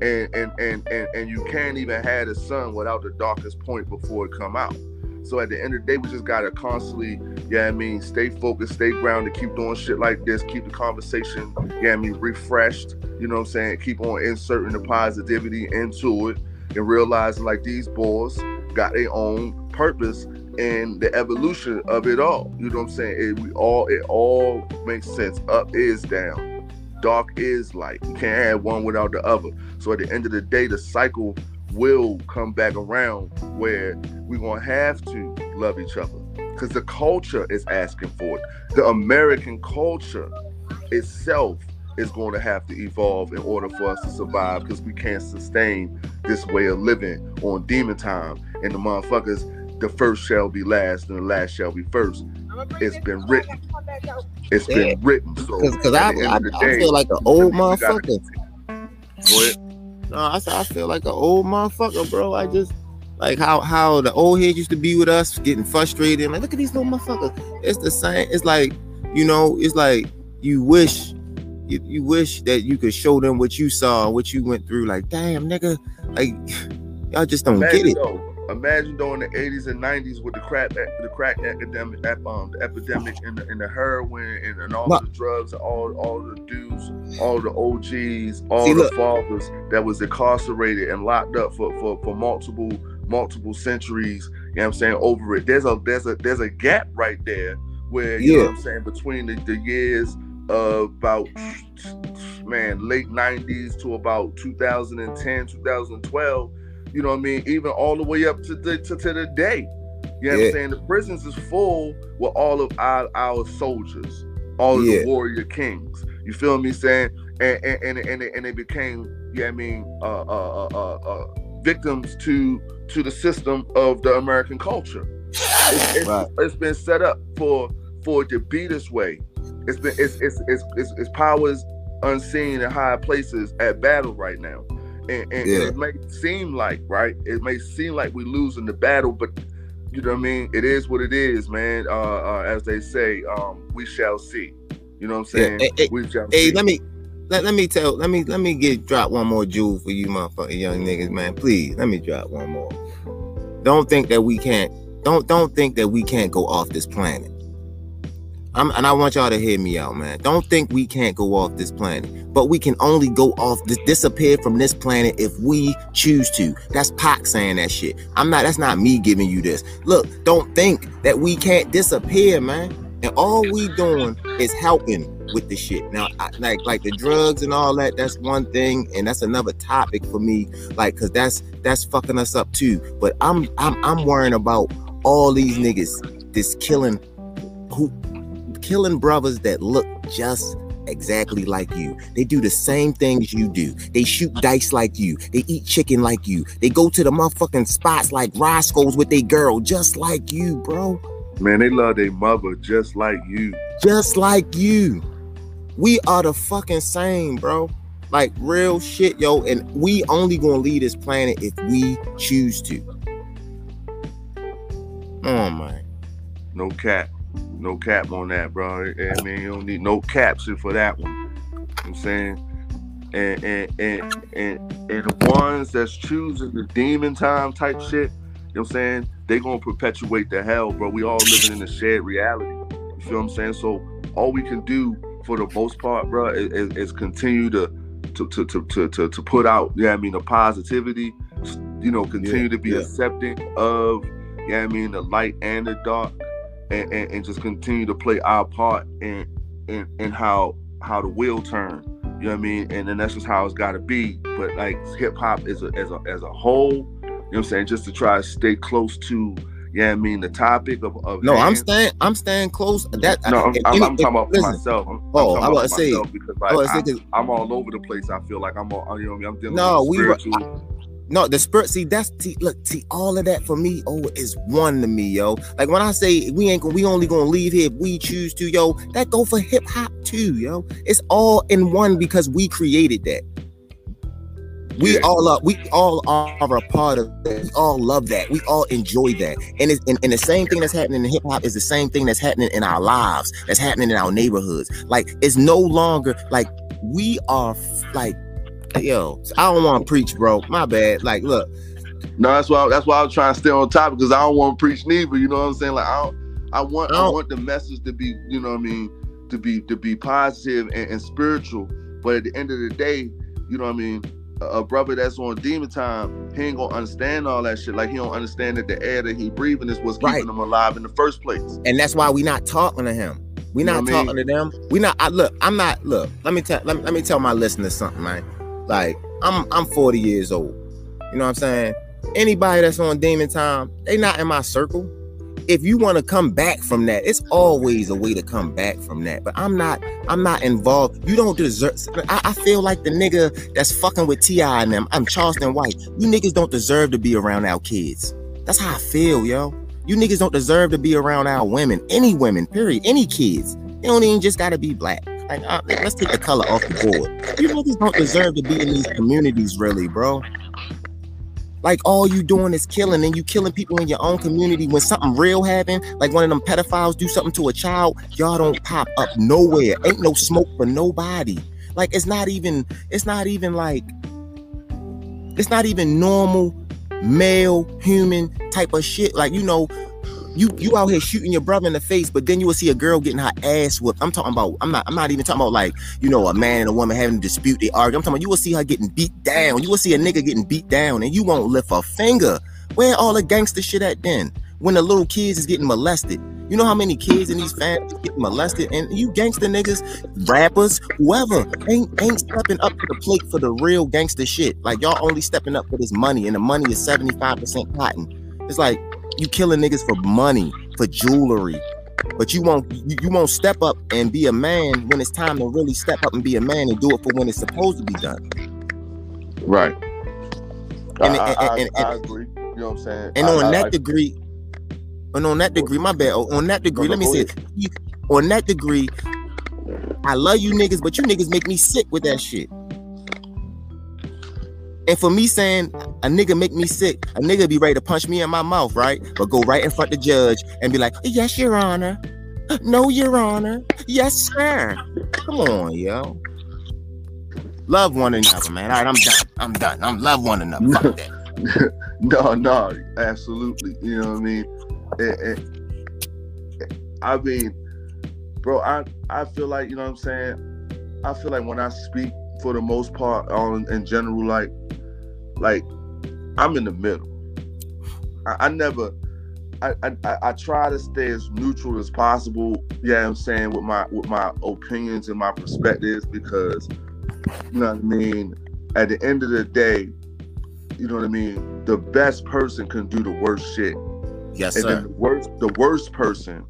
And, and and and and you can't even have the sun without the darkest point before it come out. So at the end of the day, we just gotta constantly, yeah, I mean, stay focused, stay grounded, keep doing shit like this, keep the conversation, yeah, I mean, refreshed. You know what I'm saying? Keep on inserting the positivity into it and realizing like these boys got their own purpose and the evolution of it all. You know what I'm saying? It, we all it all makes sense. Up is down, dark is light. You can't have one without the other. So at the end of the day, the cycle will come back around where we're gonna have to love each other. Because the culture is asking for it. The American culture itself is going to have to evolve in order for us to survive because we can't sustain this way of living on demon time. And the motherfuckers the first shall be last and the last shall be first. It's been written. It's been written so Because I, at the end I, I feel like an old motherfucker. No, I said I feel like an old motherfucker, bro. I just like how how the old heads used to be with us, getting frustrated. and Like, look at these little motherfuckers. It's the same. It's like you know, it's like you wish you, you wish that you could show them what you saw, what you went through. Like, damn, nigga, like y'all just don't get it. though, imagine though in the 80s and 90s with the crack the crack epidemic um the epidemic and the, and the heroin and, and all No. the drugs all all the dudes all the OGs all See, the look. fathers that was incarcerated and locked up for, for for multiple multiple centuries you know what I'm saying over it there's a there's a there's a gap right there where you know what I'm saying between the, the years of about man late 90s to about 2010 2012 you know what I mean? Even all the way up to the to, to the day. You know what I'm saying? The prisons is full with all of our, our soldiers, all of Yeah. the warrior kings. You feel me saying? And and and, and, they, and they became, yeah, I mean, uh, uh, uh, uh, uh, victims to to the system of the American culture. It's, it's, Right. it's been set up for for it to be this way. It's been it's it's it's it's, it's powers unseen in high places at battle right now. And, and, Yeah. and it may seem like, right? It may seem like we're losing the battle, but you know what I mean? It is what it is, man. Uh, uh as they say, um, we shall see. You know what I'm saying? hey, hey, we shall Hey, see. let me let, let me tell let me let me get drop one more jewel for you motherfucking young niggas, man. Please let me drop one more. Don't think that we can't don't don't think that we can't go off this planet. I'm, and I want y'all to hear me out, man. Don't think we can't go off this planet, but we can only go off this disappear from this planet if we choose to. That's Pac saying that shit. I'm not. That's not me giving you this. Look, don't think that we can't disappear, man. And all we doing is helping with the shit. Now, I, like like the drugs and all that, that's one thing, and that's another topic for me. Like, cause that's that's fucking us up too. But I'm I'm I'm worrying about all these niggas this killing killing brothers that look just exactly like you. They do the same things you do. They shoot dice like you. They eat chicken like you. They go to the motherfucking spots like Roscoe's with their girl just like you, bro Man, they love their mother just like you. just like you. We are the fucking same, bro. Like real shit, yo. And we only gonna leave this planet if we choose to. Oh my. No cap. No cap on that, bro. I mean, you don't need no caption for that one. You know what I'm saying? And and and and, and the ones that's choosing the demon time type shit, you know what I'm saying? They gonna perpetuate the hell, bro. We all living in a shared reality. You feel what I'm saying? So all we can do for the most part, bro, is, is, continue to to, to to to to to put out, yeah, I mean, the positivity, you know, continue Yeah, to be yeah. accepting of, yeah, I mean, the light and the dark, and, and, and just continue to play our part in in in how how the wheel turn. You know what I mean? And then that's just how it's got to be. But like hip hop as a as a as a whole, you know what I'm saying? Just to try to stay close to, yeah, I mean, the topic of, of No, I'm staying. I'm staying close. That No, I'm, I'm, any- I'm talking about listen, myself. I'm, I'm Oh, talking I about for say- because like I, I'm all over the place. I feel like I'm all, you know, what I mean? I'm dealing No, with we were-. No, the spirit. See, that's see, look, see, all of that for me, oh, is one to me, yo. Like when I say we ain't gonna, we only gonna leave here if we choose to, yo. That go for hip hop too, yo. It's all in one because we created that. We Yeah. all are, we all are a part of that. We all love that. We all enjoy that. And it's and, and the same thing that's happening in hip hop is the same thing that's happening in our lives, that's happening in our neighborhoods. Like it's no longer like we are like yo, I don't want to preach, bro. My bad. Like, look, No, that's why that's why I was trying to stay on topic because I don't want to preach neither. You know what I'm saying? Like I don't, I want I No. want the message to be, you know what I mean, to be to be positive and, and spiritual. But at the end of the day, you know what I mean, a, a brother that's on demon time, he ain't gonna understand all that shit. Like he don't understand that the air that he breathing is what's keeping Right. him alive in the first place. and that's why we not talking to him. We You know not what I mean? talking to them. We not. I look. I'm not. Look. Let me tell. Let let me tell my listeners something, man. Like I'm. I'm 40 years old. You know what I'm saying? Anybody that's on demon time, they not in my circle. If you want to come back from that, it's always a way to come back from that. But I'm not. I'm not involved. You don't deserve. I, I feel like the nigga that's fucking with Ti and them. I'm Charleston White. You niggas don't deserve to be around our kids. That's how I feel, yo. You niggas don't deserve to be around our women, any women, period, any kids. They don't even just gotta be black. Like, uh, let's take the color off the board. You niggas don't deserve to be in these communities, really, bro. Like all you doing is killing, and you killing people in your own community. When something real happen, like one of them pedophiles do something to a child, y'all don't pop up nowhere. Ain't no smoke for nobody. Like it's not even. It's not even like. It's not even normal male human type of shit. Like you know, you you out here shooting your brother in the face, but then you will see a girl getting her ass whooped. I'm talking about. I'm not. I'm not even talking about like you know a man and a woman having a dispute. They argue. I'm talking about you will see her getting beat down. You will see a nigga getting beat down, and you won't lift a finger. Where all the gangster shit at then? When the little kids is getting molested. You know how many kids in these families get molested, and you gangster niggas, rappers, whoever ain't ain't stepping up to the plate for the real gangster shit. Like y'all only stepping up for this money, and the money is 75% cotton. It's like you killing niggas for money, for jewelry. But you won't you, won't step up and be a man when it's time to really step up and be a man and do it for when it's supposed to be done. Right. And- I, and- and- I, I agree. You know what I'm saying? And on I- that degree, And on that degree, my bad. On that degree, let me say, on that degree, I love you niggas, but you niggas make me sick with that shit. And for me saying a nigga make me sick, a nigga be ready to punch me in my mouth, right? But go right in front of the judge and be like, yes, your honor. No, your honor. Yes, sir. Come on, yo. Love one another, man. All right, I'm done. I'm done. I'm love one another. Fuck that. no, no, absolutely. You know what I mean? It, it, I mean, bro, I I feel like you know what I'm saying. I feel like when I speak, for the most part, on in general, like like I'm in the middle. I, I never. I, I, I try to stay as neutral as possible. Yeah, I'm saying with my with my opinions and my perspectives because you know what I mean. At the end of the day, you know what I mean. The best person can do the worst shit. Yes, and sir. Then the worst the worst person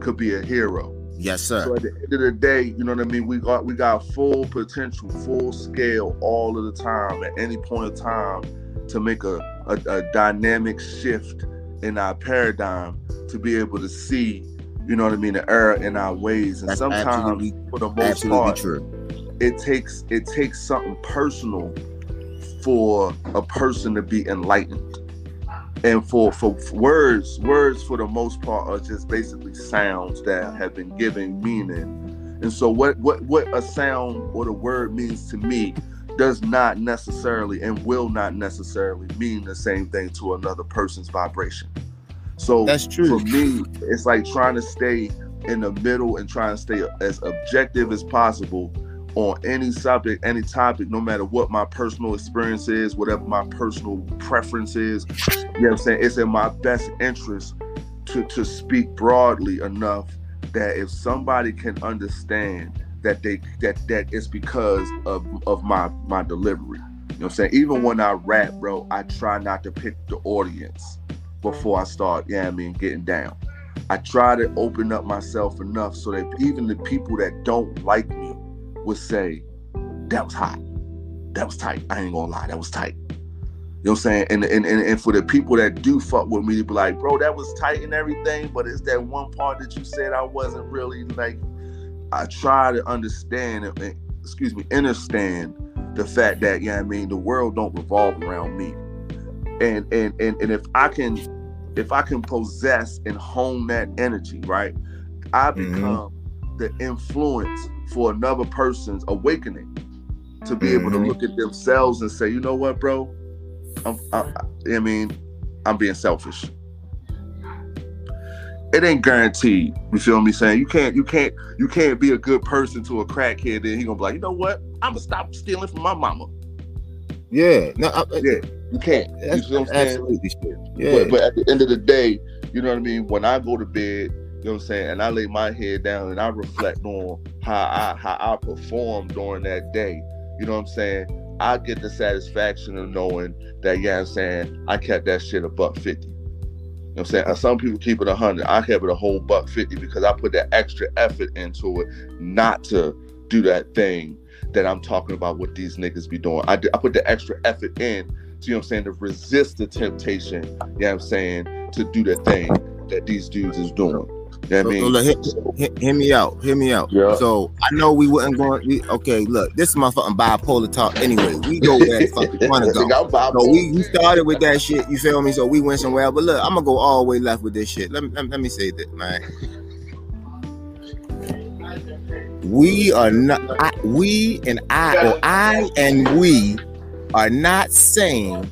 could be a hero. Yes, sir. So at the end of the day, you know what I mean. We got we got full potential, full scale, all of the time at any point of time to make a, a, a dynamic shift in our paradigm to be able to see, you know what I mean, the error in our ways. And That's sometimes, for the most part, true. it takes it takes something personal for a person to be enlightened and for, for words words for the most part are just basically sounds that have been given meaning and so what what what a sound or the word means to me does not necessarily and will not necessarily mean the same thing to another person's vibration so That's true. for me it's like trying to stay in the middle and trying to stay as objective as possible on any subject, any topic, no matter what my personal experience is, whatever my personal preference is. You know what I'm saying? It's in my best interest to, to speak broadly enough that if somebody can understand that they that that it's because of of my my delivery. You know what I'm saying? Even when I rap, bro, I try not to pick the audience before I start, yeah, I mean, getting down. I try to open up myself enough so that even the people that don't like me would say, that was hot. That was tight. I ain't gonna lie, that was tight. You know what I'm saying? And and, and, and for the people that do fuck with me to be like, bro, that was tight and everything, but it's that one part that you said I wasn't really like. I try to understand, and, excuse me, understand the fact that, yeah, I mean, the world don't revolve around me. And and and and if I can if I can possess and hone that energy, right, I Mhm. become the influence for another person's awakening to be able to Mhm. look at themselves and say, you know what, bro, I'm, I, I mean, I'm being selfish. It ain't guaranteed. You feel me saying? You can't, you can't, you can't be a good person to a crackhead. Then he gonna be like, you know what? I'm gonna stop stealing from my mama. Yeah. No, I- Yeah, you can't. You feel what I'm saying? absolutely. Yeah. But, but at the end of the day, you know what I mean? When I go to bed, you know what I'm saying, and I lay my head down and I reflect on how I how I performed during that day, you know what I'm saying? I get the satisfaction of knowing that, yeah, I'm saying, I kept that shit a buck fifty. You know what I'm saying? Uh, Some people keep it a hundred. I kept it a whole buck fifty because I put that extra effort into it, not to do that thing that I'm talking about what these niggas be doing. I, do, I put the extra effort in, to, you know what I'm saying, to resist the temptation, you know what I'm saying, to do the thing that these dudes is doing. You know what I So, mean? so look, hear, hear- me out. Hear me out. Yeah. So I know we wouldn't go. We, okay, look, this is my fucking bipolar talk. Anyway, we go where the fuck we want to go. So we, we started with that shit. You feel me? So we went somewhere. But look, I'm gonna go all the way left with this shit. Let me let, me- let me say this, man. We are not. I, we and I, or I and we, are not saying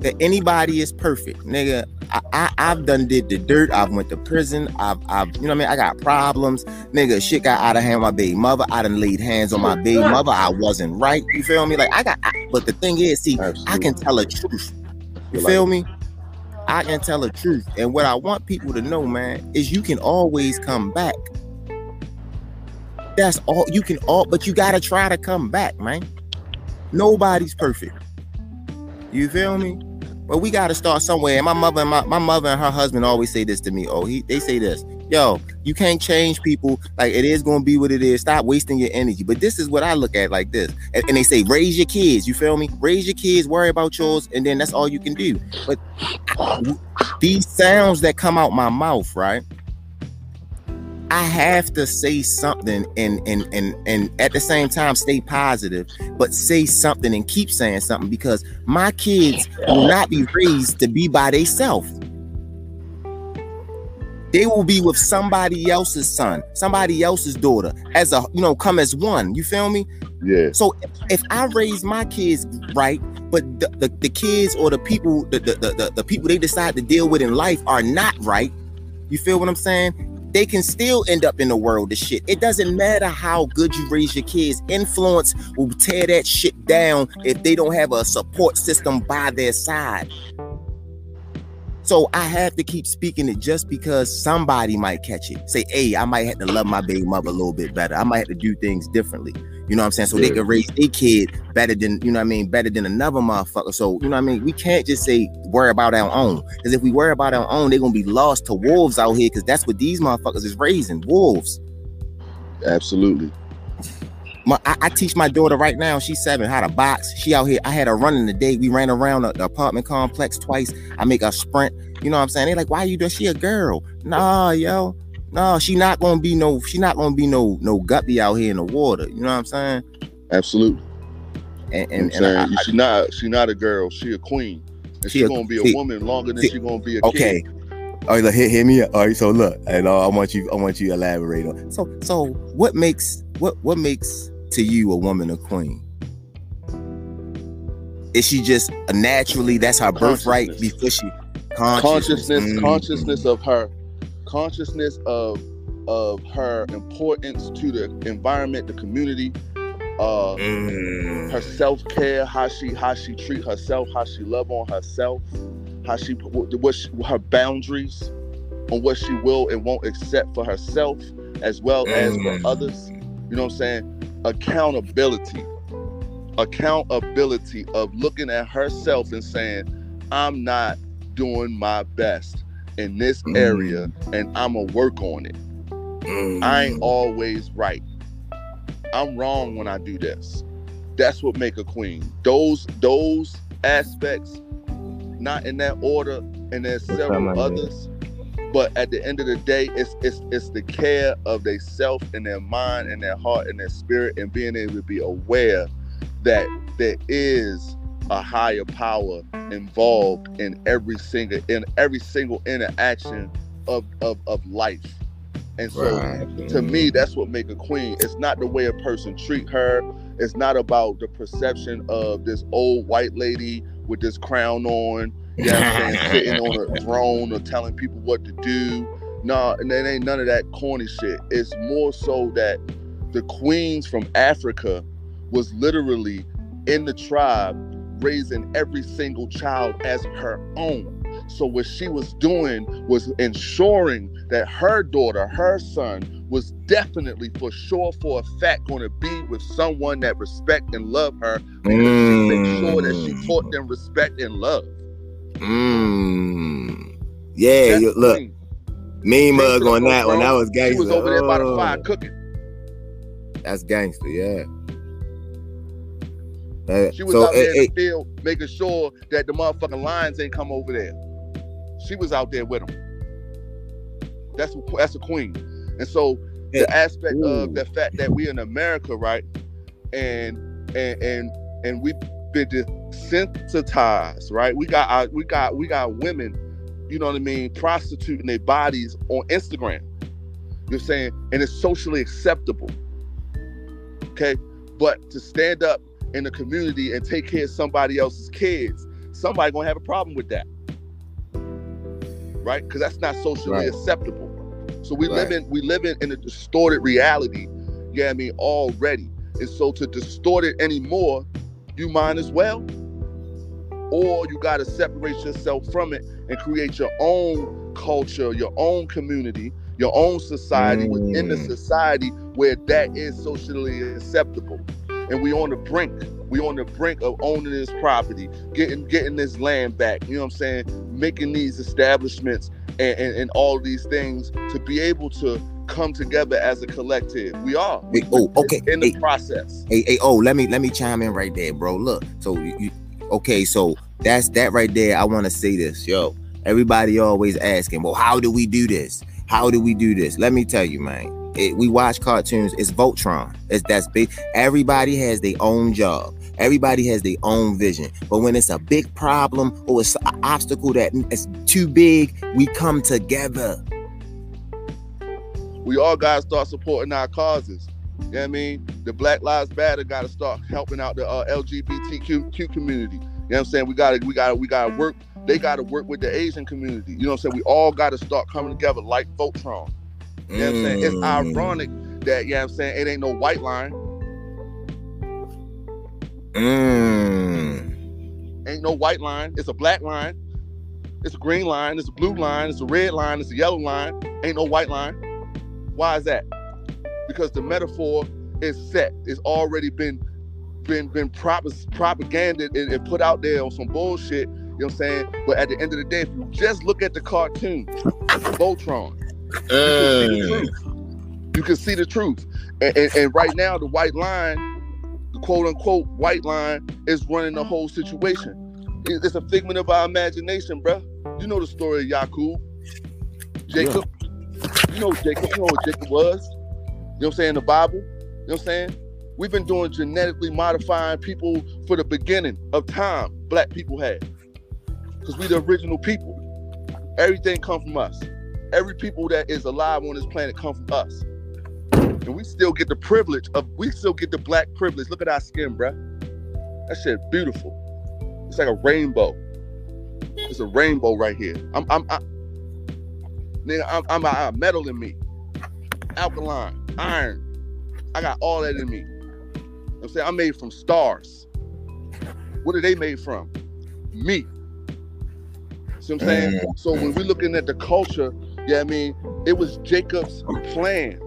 that anybody is perfect, nigga. I, I I've done did the dirt. I've went to prison. I've I've you know what I mean. I got problems, nigga. Shit got out of hand. with My baby mother. I done laid hands on my baby mother. I wasn't right. You feel me? Like I got. I, but the thing is, see, I can tell the truth. You feel me? I can tell the truth. And what I want people to know, man, is you can always come back. That's all you can all, but you gotta try to come back, man. Nobody's perfect. You feel me? But we gotta start somewhere. And my mother and my, my mother and her husband always say this to me. Oh, he they say this. Yo, you can't change people. Like it is gonna be what it is. Stop wasting your energy. But this is what I look at like this. And, and they say raise your kids. You feel me? Raise your kids, worry about yours, and then that's all you can do. But these sounds that come out my mouth, right? I have to say something and and and and at the same time stay positive, but say something and keep saying something because my kids will not be raised to be by themselves. They will be with somebody else's son, somebody else's daughter, as a you know, come as one. You feel me? Yeah. So if, if I raise my kids right, but the, the, the kids or the people, the, the, the, the people they decide to deal with in life are not right, you feel what I'm saying? They can still end up in the world of shit. It doesn't matter how good you raise your kids. Influence will tear that shit down if they don't have a support system by their side. So I have to keep speaking it just because somebody might catch it. Say, hey, I might have to love my baby mother a little bit better. I might have to do things differently. You know what I'm saying? So Yeah. they can raise their kid better than, you know what I mean, better than another motherfucker. So, you know what I mean? We can't just say worry about our own. Because if we worry about our own, they're gonna be lost to wolves out here, because that's what these motherfuckers is raising. Wolves. Absolutely. My, I, I teach my daughter right now. She's seven. How to box. She out here. I had her running the day. We ran around the, the apartment complex twice. I make her sprint. You know what I'm saying? They like, why you do? She a girl? Nah, yo. No, she not gonna be no. She not gonna be no no guppy out here in the water. You know what I'm saying? Absolutely. And and, and saying I- I- she not she not a girl. She a queen. And She she, a- gonna be a see- woman longer than see- she gonna be a okay. kid. All right, look, hear, hear me. out. All right, so look, and uh, I want you. I want you to elaborate on. So, so what makes what what makes to you a woman a queen? Is she just a naturally that's her birthright before she Consciousness, Mm. consciousness of her, consciousness of of her importance to the environment, the community, uh, Mm. her self care, how she how she treat herself, how she love on herself, how she what she, her boundaries on what she will and won't accept for herself as well as Mm. for others. You know what I'm saying? Accountability, accountability of looking at herself and saying, "I'm not doing my best in this Mm. area, and I'm gonna work on it." Mm. I ain't always right. I'm wrong when I do this. That's what make a queen. Those those aspects, not in that order, and there's What's several others. But at the end of the day, it's it's it's the care of their self and their mind and their heart and their spirit and being able to be aware that there is a higher power involved in every single in every single interaction of of, of life. And so Right. to me that's what make a queen it's not the way a person treat her it's not about the perception of this old white lady with this crown on you know what I'm saying, sitting on a throne or telling people what to do. No and it ain't none of that corny shit. It's more so that the queens from africa was literally in the tribe raising every single child as her own. So what she was doing was ensuring that her daughter, her son, was definitely for sure for a fact going to be with someone that respect and love her. And she make sure that she mm. taught them respect and love. Mm. Yeah, you, look, thing. mean mug on that one. That was gangster. She was over there by the fire cooking. That's gangster, yeah. Uh, She was so, out there hey, in the field making sure that the motherfucking lions ain't come over there. She was out there with them. That's that's a queen. And so the aspect Ooh. of the fact that we're in America, right, and and and and we've been desensitized, right? We got our, we got we got women, you know what I mean, prostituting their bodies on Instagram. You're saying, and it's socially acceptable. Okay, but to stand up in the community and take care of somebody else's kids, somebody gonna have a problem with that, right? Because that's not socially Right. acceptable. So we live in we live in, in a distorted reality. Yeah, I mean already, and so to distort it anymore, you might as well, or you got to separate yourself from it and create your own culture, your own community, your own society within the Mm. society where that is socially acceptable. And we on the brink. We on the brink of owning this property, getting getting this land back. You know what I'm saying? Making these establishments and, and, and all these things to be able to come together as a collective. We are. Hey, oh, okay. In the Hey, process. hey, hey, oh, let me let me chime in right there, bro. Look, so you, you okay? So that's that right there. I want to say this, yo. Everybody always asking, well, how do we do this? How do we do this? Let me tell you, man. It, we watch cartoons. It's Voltron. It's that's big. Everybody has their own job. Everybody has their own vision. But when it's a big problem or it's an obstacle that is too big, we come together. We all gotta start supporting our causes. You know what I mean? The Black Lives Matter gotta start helping out the uh, LGBTQ community. You know what I'm saying? We gotta, we gotta, we gotta work. They gotta work with the Asian community. You know what I'm saying? We all gotta start coming together like Voltron. You know what I'm saying? It's Mm. ironic that, you know what I'm saying, it ain't no white line. Mm. Ain't no white line. It's a black line. It's a green line. It's a blue line. It's a red line. It's a yellow line. Ain't no white line. Why is that? Because the metaphor is set. It's already been been been prop- propaganded and, and put out there on some bullshit. You know what I'm saying? But at the end of the day, if you just look at the cartoon, Voltron, Mm. you can see the truth. And, and, and right now, the white line, the quote unquote white line, is running the whole situation. It's a figment of our imagination, bruh. You know the story of Yakub, Jacob. You know Jacob. You know what Jacob was. You know what I'm saying? The Bible. You know what I'm saying? We've been doing genetically modifying people for the beginning of time. Black people had, because we the original people. Everything come from us. Every people that is alive on this planet come from us. And we still get the privilege of we still get the black privilege. Look at our skin, bruh. That shit beautiful. It's like a rainbow. It's a rainbow right here. I'm I'm I, nigga, I'm I'm I got metal in me. Alkaline, iron. I got all that in me. You know what I'm saying I'm made from stars. What are they made from? Me. See what I'm saying? Mm. So when we're looking at the culture, yeah, I mean, it was Jacob's plan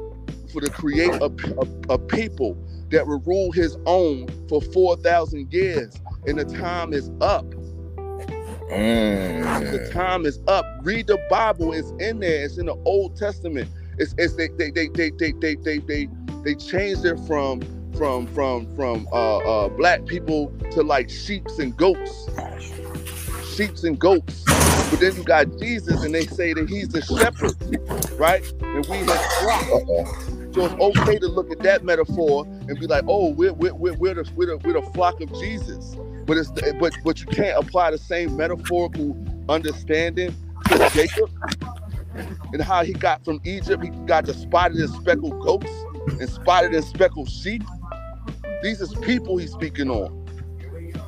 for to create a, a, a people that would rule his own for 4,000 years. And the time is up. The Mm. time is up. Read the Bible. It's in there. It's in the Old Testament. It's, it's they, they, they, they, they, they, they, they, they changed it from from from from uh, uh, black people to like sheeps and goats, sheeps and goats. But then you got Jesus, and they say that he's the shepherd, right? And we his flock. So it's okay to look at that metaphor and be like, oh, we're we're, we're, we're, the, we're, the, we're the flock of Jesus. But it's but but you can't apply the same metaphorical understanding to Jacob and how he got from Egypt. He got the spotted and speckled goats and spotted and speckled sheep. These is people he's speaking on.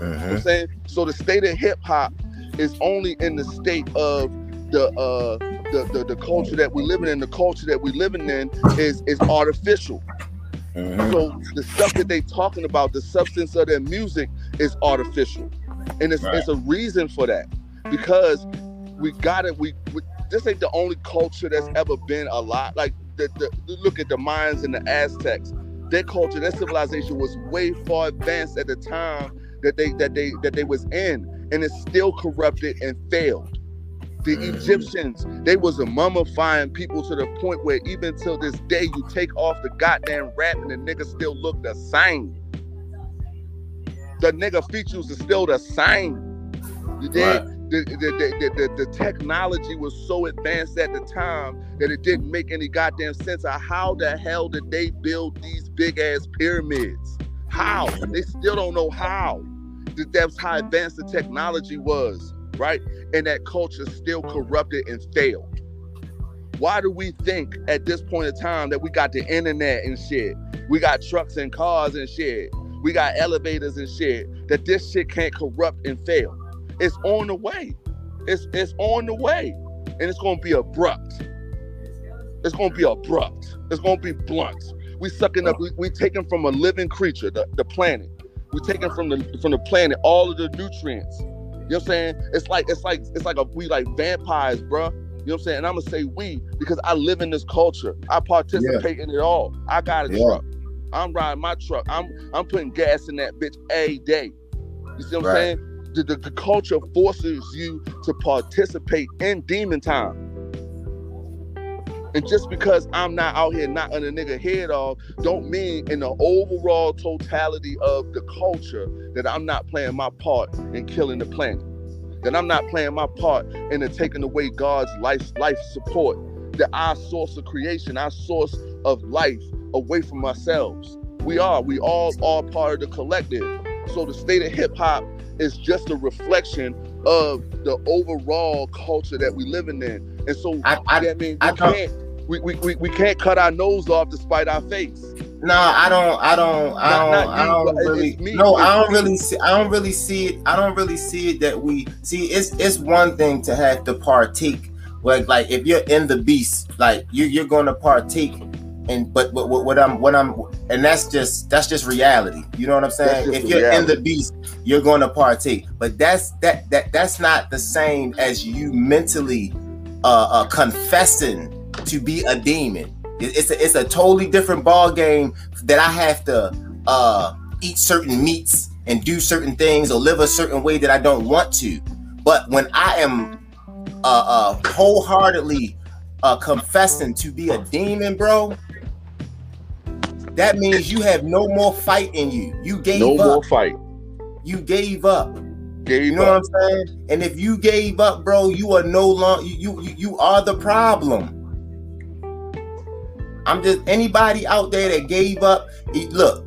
You know. I'm saying? So the state of hip hop is only in the state of the uh the, the the culture that we're living in. The culture that we're living in is is artificial. Mhm. So the stuff that they talking about, the substance of their music is artificial, and it's Right. it's a reason for that because we got it. We, we this ain't the only culture that's ever been a lot like the, the look at the Mayans and the Aztecs. Their culture, their civilization was way far advanced at the time that they that they that they was in, and it's still corrupted and failed. The Mhm. Egyptians, they was a mummifying people to the point where even till this day, you take off the goddamn wrap and the niggas still look the same. The nigga features is still the same. Right. The, the, the, the, technology was so advanced at the time that it didn't make any goddamn sense of how the hell did they build these big ass pyramids? How? They still don't know how. That- That's how advanced the technology was, right? And that culture still corrupted and failed. Why do we think at this point in time that we got the internet and shit? We got trucks and cars and shit. We got elevators and shit. That this shit can't corrupt and fail. It's on the way. It's it's on the way. And it's gonna be abrupt. It's gonna be abrupt. It's gonna be blunt. We sucking up, we, we taking from a living creature, the, the planet. We taking from the from the planet all of the nutrients. You know what I'm saying? It's like it's like it's like a we like vampires, bruh. You know what I'm saying? And I'm gonna say we because I live in this culture. I participate in it all. I got a Yeah. truck. I'm riding my truck. I'm I'm putting gas in that bitch a day. You see what I'm saying? The, the, the culture forces you to participate in demon time. And just because I'm not out here knocking a nigga head off, don't mean in the overall totality of the culture that I'm not playing my part in killing the planet. that I'm not playing my part in the taking away God's life life support, that our source of creation, our source of life away from ourselves. We are. We all are part of the collective. So the state of hip hop is just a reflection of the overall culture that we living in. And so I, I, I mean we I can't we, we, we, we can't cut our nose off despite our face. No, I don't. I don't. I don't. not I don't it's really. me. No, I don't me. really see. I don't really see it. I don't really see it that we see. It's it's one thing to have to partake. Like like if you're in the beast, like you you're going to partake. And but what, what, what I'm what I'm and that's just that's just reality. You know what I'm saying? If you're in the beast, you're going to partake. But that's that that that's not the same as you mentally uh, uh confessing to be a demon. It- It's a, it's a totally different ball game that I have to uh eat certain meats and do certain things or live a certain way that I don't want to. But when I am uh, uh wholeheartedly uh confessing to be a demon, bro, that means you have no more fight in you. You gave No up. No more fight. You gave up. Gave You know up. what I'm saying? And if you gave up, bro, you are no longer you you you are the problem. I'm just anybody out there that gave up. Look,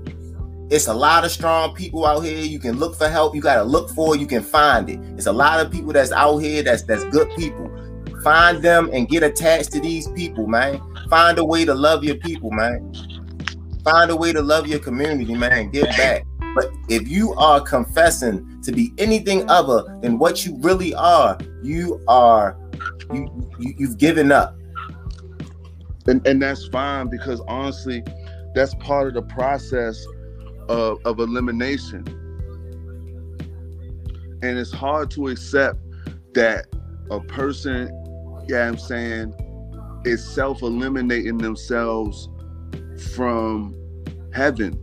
it's a lot of strong people out here. You can look for help. You gotta look for it. You can find it. It's a lot of people that's out here that's that's good people. Find them and get attached to these people, man. Find a way to love your people, man. Find a way to love your community, man. Give back. But if you are confessing to be anything other than what you really are, you are you, you you've given up. and and that's fine because honestly that's part of the process of, of elimination and it's hard to accept that a person yeah i'm saying is self-eliminating themselves from heaven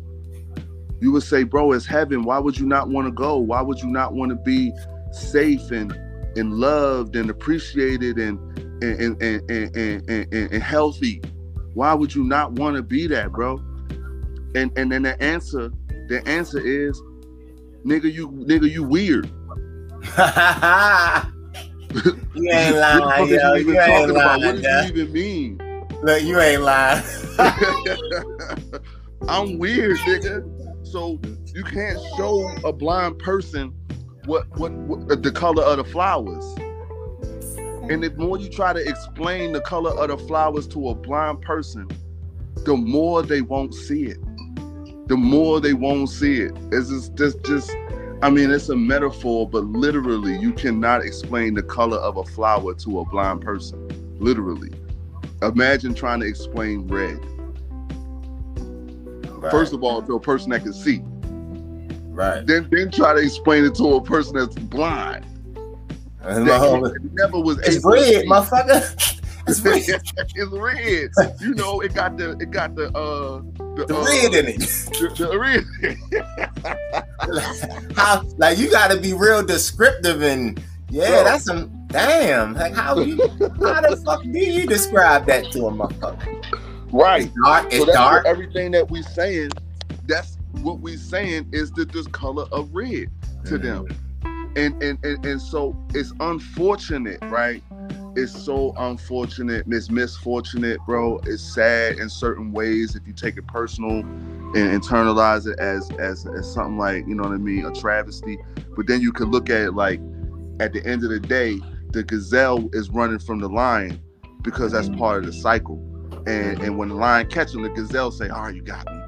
you would say bro it's heaven why would you not want to go why would you not want to be safe and and loved and appreciated and and and and, and, and, and, healthy. Why would you not want to be that, bro? And and then the answer, the answer is, nigga, you nigga, you weird. you ain't lying, yo. you ain't about? What does yo. you even mean? Look, you ain't lying. I'm weird, nigga. So you can't show a blind person what what, what the color of the flowers. And the more you try to explain the color of the flowers to a blind person, the more they won't see it. The more they won't see it. It's just, just, just I mean, it's a metaphor, but literally, you cannot explain the color of a flower to a blind person. Literally. Imagine trying to explain red. First of all, to a person that can see. right. Then then try to explain it to a person that's blind. And That my homie- never was It's red, motherfucker. It's red. it's red. You know, it got the it got the uh the, The uh, red in it. The, the red. How like you gotta be real descriptive and yeah, Bro. that's some damn. Like how you how the fuck do you describe that to a motherfucker? right. It's dark. It's so that's dark. everything that we saying. That's what we saying is the this color of red to mm-hmm. them. And, and and and so it's unfortunate, right? It's so unfortunate. It's misfortunate, bro. It's sad in certain ways if you take it personal and internalize it as as as something like you know what I mean, a travesty. But then you could look at it like, at the end of the day, the gazelle is running from the lion because that's part of the cycle. And and when the lion catches him, the gazelle say, "All right, you got me."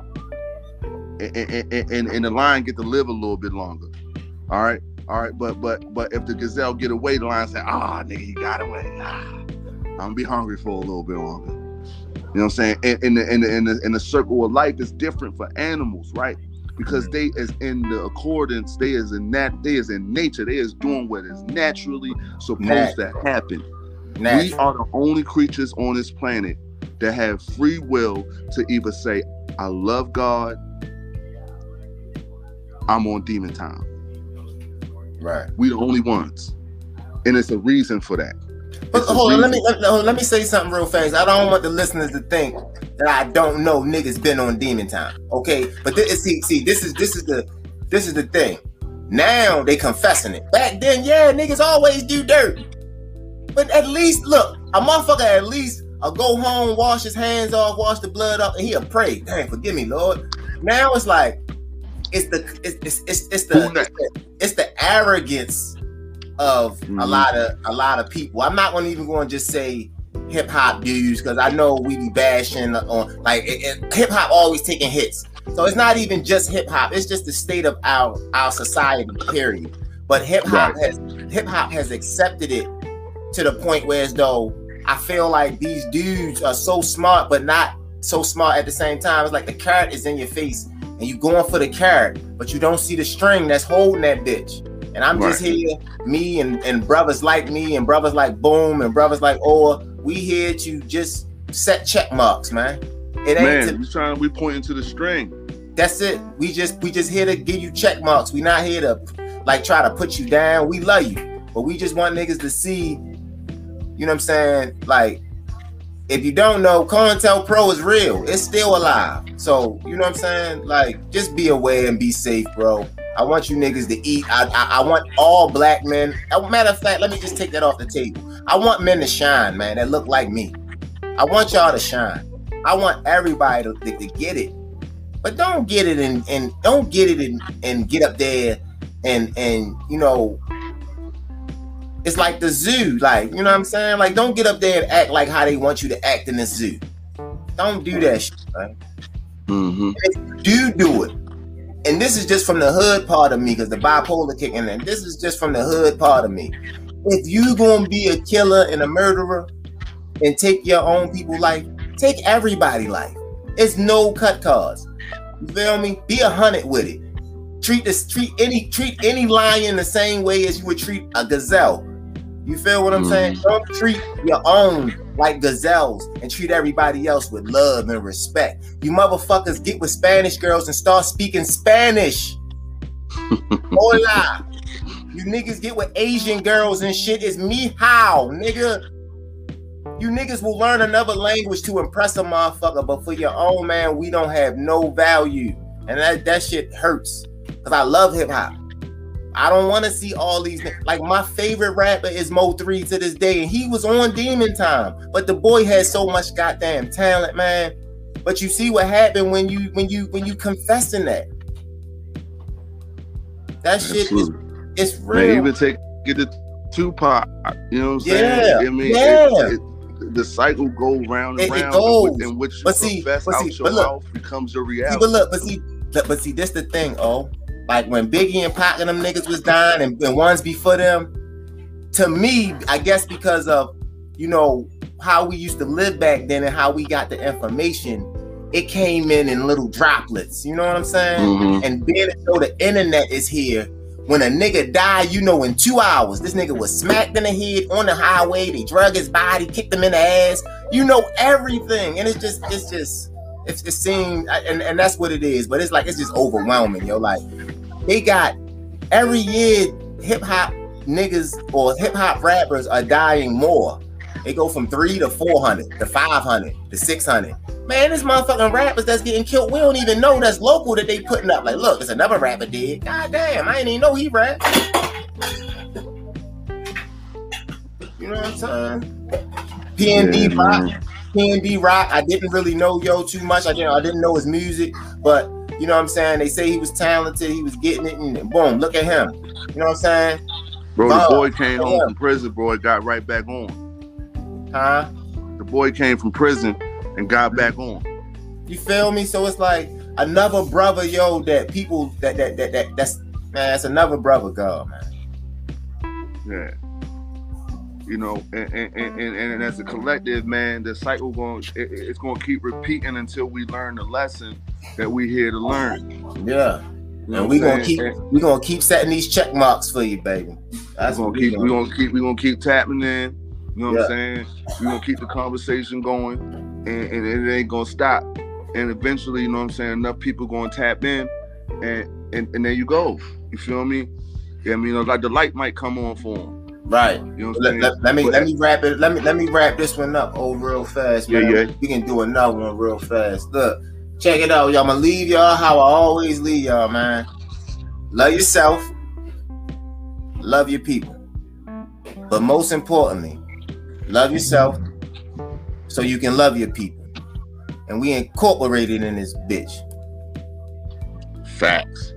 And and, and, and, and the lion get to live a little bit longer. All right, all right. But but but if the gazelle get away, the lion say, "Ah, nigga, you got away. Ah, I'm gonna be hungry for a little bit longer." You know what I'm saying? And in the in the in the, in the circle of life is different for animals, right? Because they is in the accordance, they is in that they is in nature, they is doing what is naturally supposed to happen. We are the only creatures on this planet that have free will to either say, I love God, I'm on demon time. Right. We the only ones. And it's a reason for that. But It's hold on, let me let, let me say something real fast. I don't want the listeners to think that I don't know niggas been on demon time. Okay, but this, see, see, this is this is the this is the thing. Now they confessing it. Back then, yeah, niggas always do dirt. But at least look, a motherfucker at least I'll go home, wash his hands off, wash the blood off, and he'll pray. Damn, forgive me, Lord. Now it's like it's the it's it's it's, it's the, it's the it's the arrogance of mm-hmm. a lot of a lot of people. I'm not gonna even going to just say hip hop dudes because I know we be bashing on like hip hop always taking hits. So it's not even just hip hop; it's just the state of our our society. Period. But hip hop right. has hip hop has accepted it to the point where as though I feel like these dudes are so smart, but not so smart at the same time. It's like the carrot is in your face, and you going for the carrot, but you don't see the string that's holding that bitch. And I'm right. just here, me and, and brothers like me, and brothers like Boom, and brothers like Oh, we here to just set check marks, man. It ain't man, to, we trying we pointing to the string. That's it. We just we just here to give you check marks. We not here to like try to put you down. We love you, but we just want niggas to see. You know what I'm saying? Like, if you don't know, COINTELPRO is real. It's still alive. So you know what I'm saying? Like, just be aware and be safe, bro. I want you niggas to eat. I, I, I want all black men. Matter of fact, let me just take that off the table. I want men to shine, man, that look like me. I want y'all to shine. I want everybody to, to, to get it. But don't get it and, and don't get it and, and get up there and and you know it's like the zoo, like you know what I'm saying? Like don't get up there and act like how they want you to act in the zoo. Don't do that shit, man. Mm-hmm. Do do it, and this is just from the hood part of me because the bipolar kicking in. This is just from the hood part of me if you gonna be a killer and a murderer and take your own people life, take everybody life. It's no cut cause. You feel me? Be a hundred with it. Treat this treat any treat any lion the same way as you would treat a gazelle. You feel what I'm mm. saying? Don't treat your own like gazelles and treat everybody else with love and respect. You motherfuckers get with Spanish girls and start speaking Spanish. Hola. You niggas get with Asian girls and shit. Is me how, nigga. You niggas will learn another language to impress a motherfucker, but for your own man, we don't have no value. And that, that shit hurts. Cause I love hip hop. I don't want to see all these like my favorite rapper is Mo3 to this day, and he was on Demon Time. But the boy has so much goddamn talent, man. But you see what happened when you when you when you confessing that. That shit Absolutely. is it's real. Man, even take get the Tupac. You know what I'm saying? Yeah, I mean, yeah. It, it, the cycle go round and it, round, it in which you but see, but see, your look, mouth becomes your reality. See, but look, but see, but see, this the thing, oh, like when Biggie and Pac and them niggas was dying, and, and ones before them. To me, I guess because of you know how we used to live back then and how we got the information, it came in in little droplets. You know what I'm saying? Mm-hmm. And being so the internet is here, when a nigga die, you know, in two hours, this nigga was smacked in the head on the highway. They drug his body, kicked him in the ass. You know everything, and it's just, it's just, it's it seems, and and that's what it is. But it's like it's just overwhelming, yo. Like they got every year, hip hop niggas or hip hop rappers are dying more. They go from three to four hundred to five hundred to six hundred. Man, this motherfucking rappers that's getting killed, we don't even know that's local that they putting up. Like, look, it's another rapper dead. God damn, I didn't even know he rap. You know what I'm saying? PNB yeah, Rock. PNB Rock. I didn't really know Yo too much. I didn't I didn't know his music, but you know what I'm saying? They say he was talented, he was getting it, and boom, look at him. You know what I'm saying? Bro, the boy came home from prison, bro, got right back on. Huh? The boy came from prison and got back on. You feel me? So it's like another brother, yo, that people that that that, that that's man, that's another brother, God, man. Yeah. You know, and and, and, and as a collective, man, the cycle going it, it's going to keep repeating until we learn the lesson that we here to learn. Yeah. You know and we gonna keep we gonna keep setting these check marks for you, baby. That's we're gonna keep we gonna keep we gonna keep tapping in. You know what yeah. I'm saying? We're gonna keep the conversation going and, and it ain't gonna stop. And eventually, you know what I'm saying, enough people gonna tap in, and and, and there you go. You feel me? Yeah, I mean, like the light might come on for them. Right. You know let, let, let, me but, let me wrap it. Let me let me wrap this one up oh real fast. Man. Yeah, yeah. We can do another one real fast. Look, check it out, y'all. I'm gonna leave y'all how I always leave y'all, man. Love yourself, love your people. But most importantly, love yourself so you can love your people. And we incorporated in this bitch. Facts.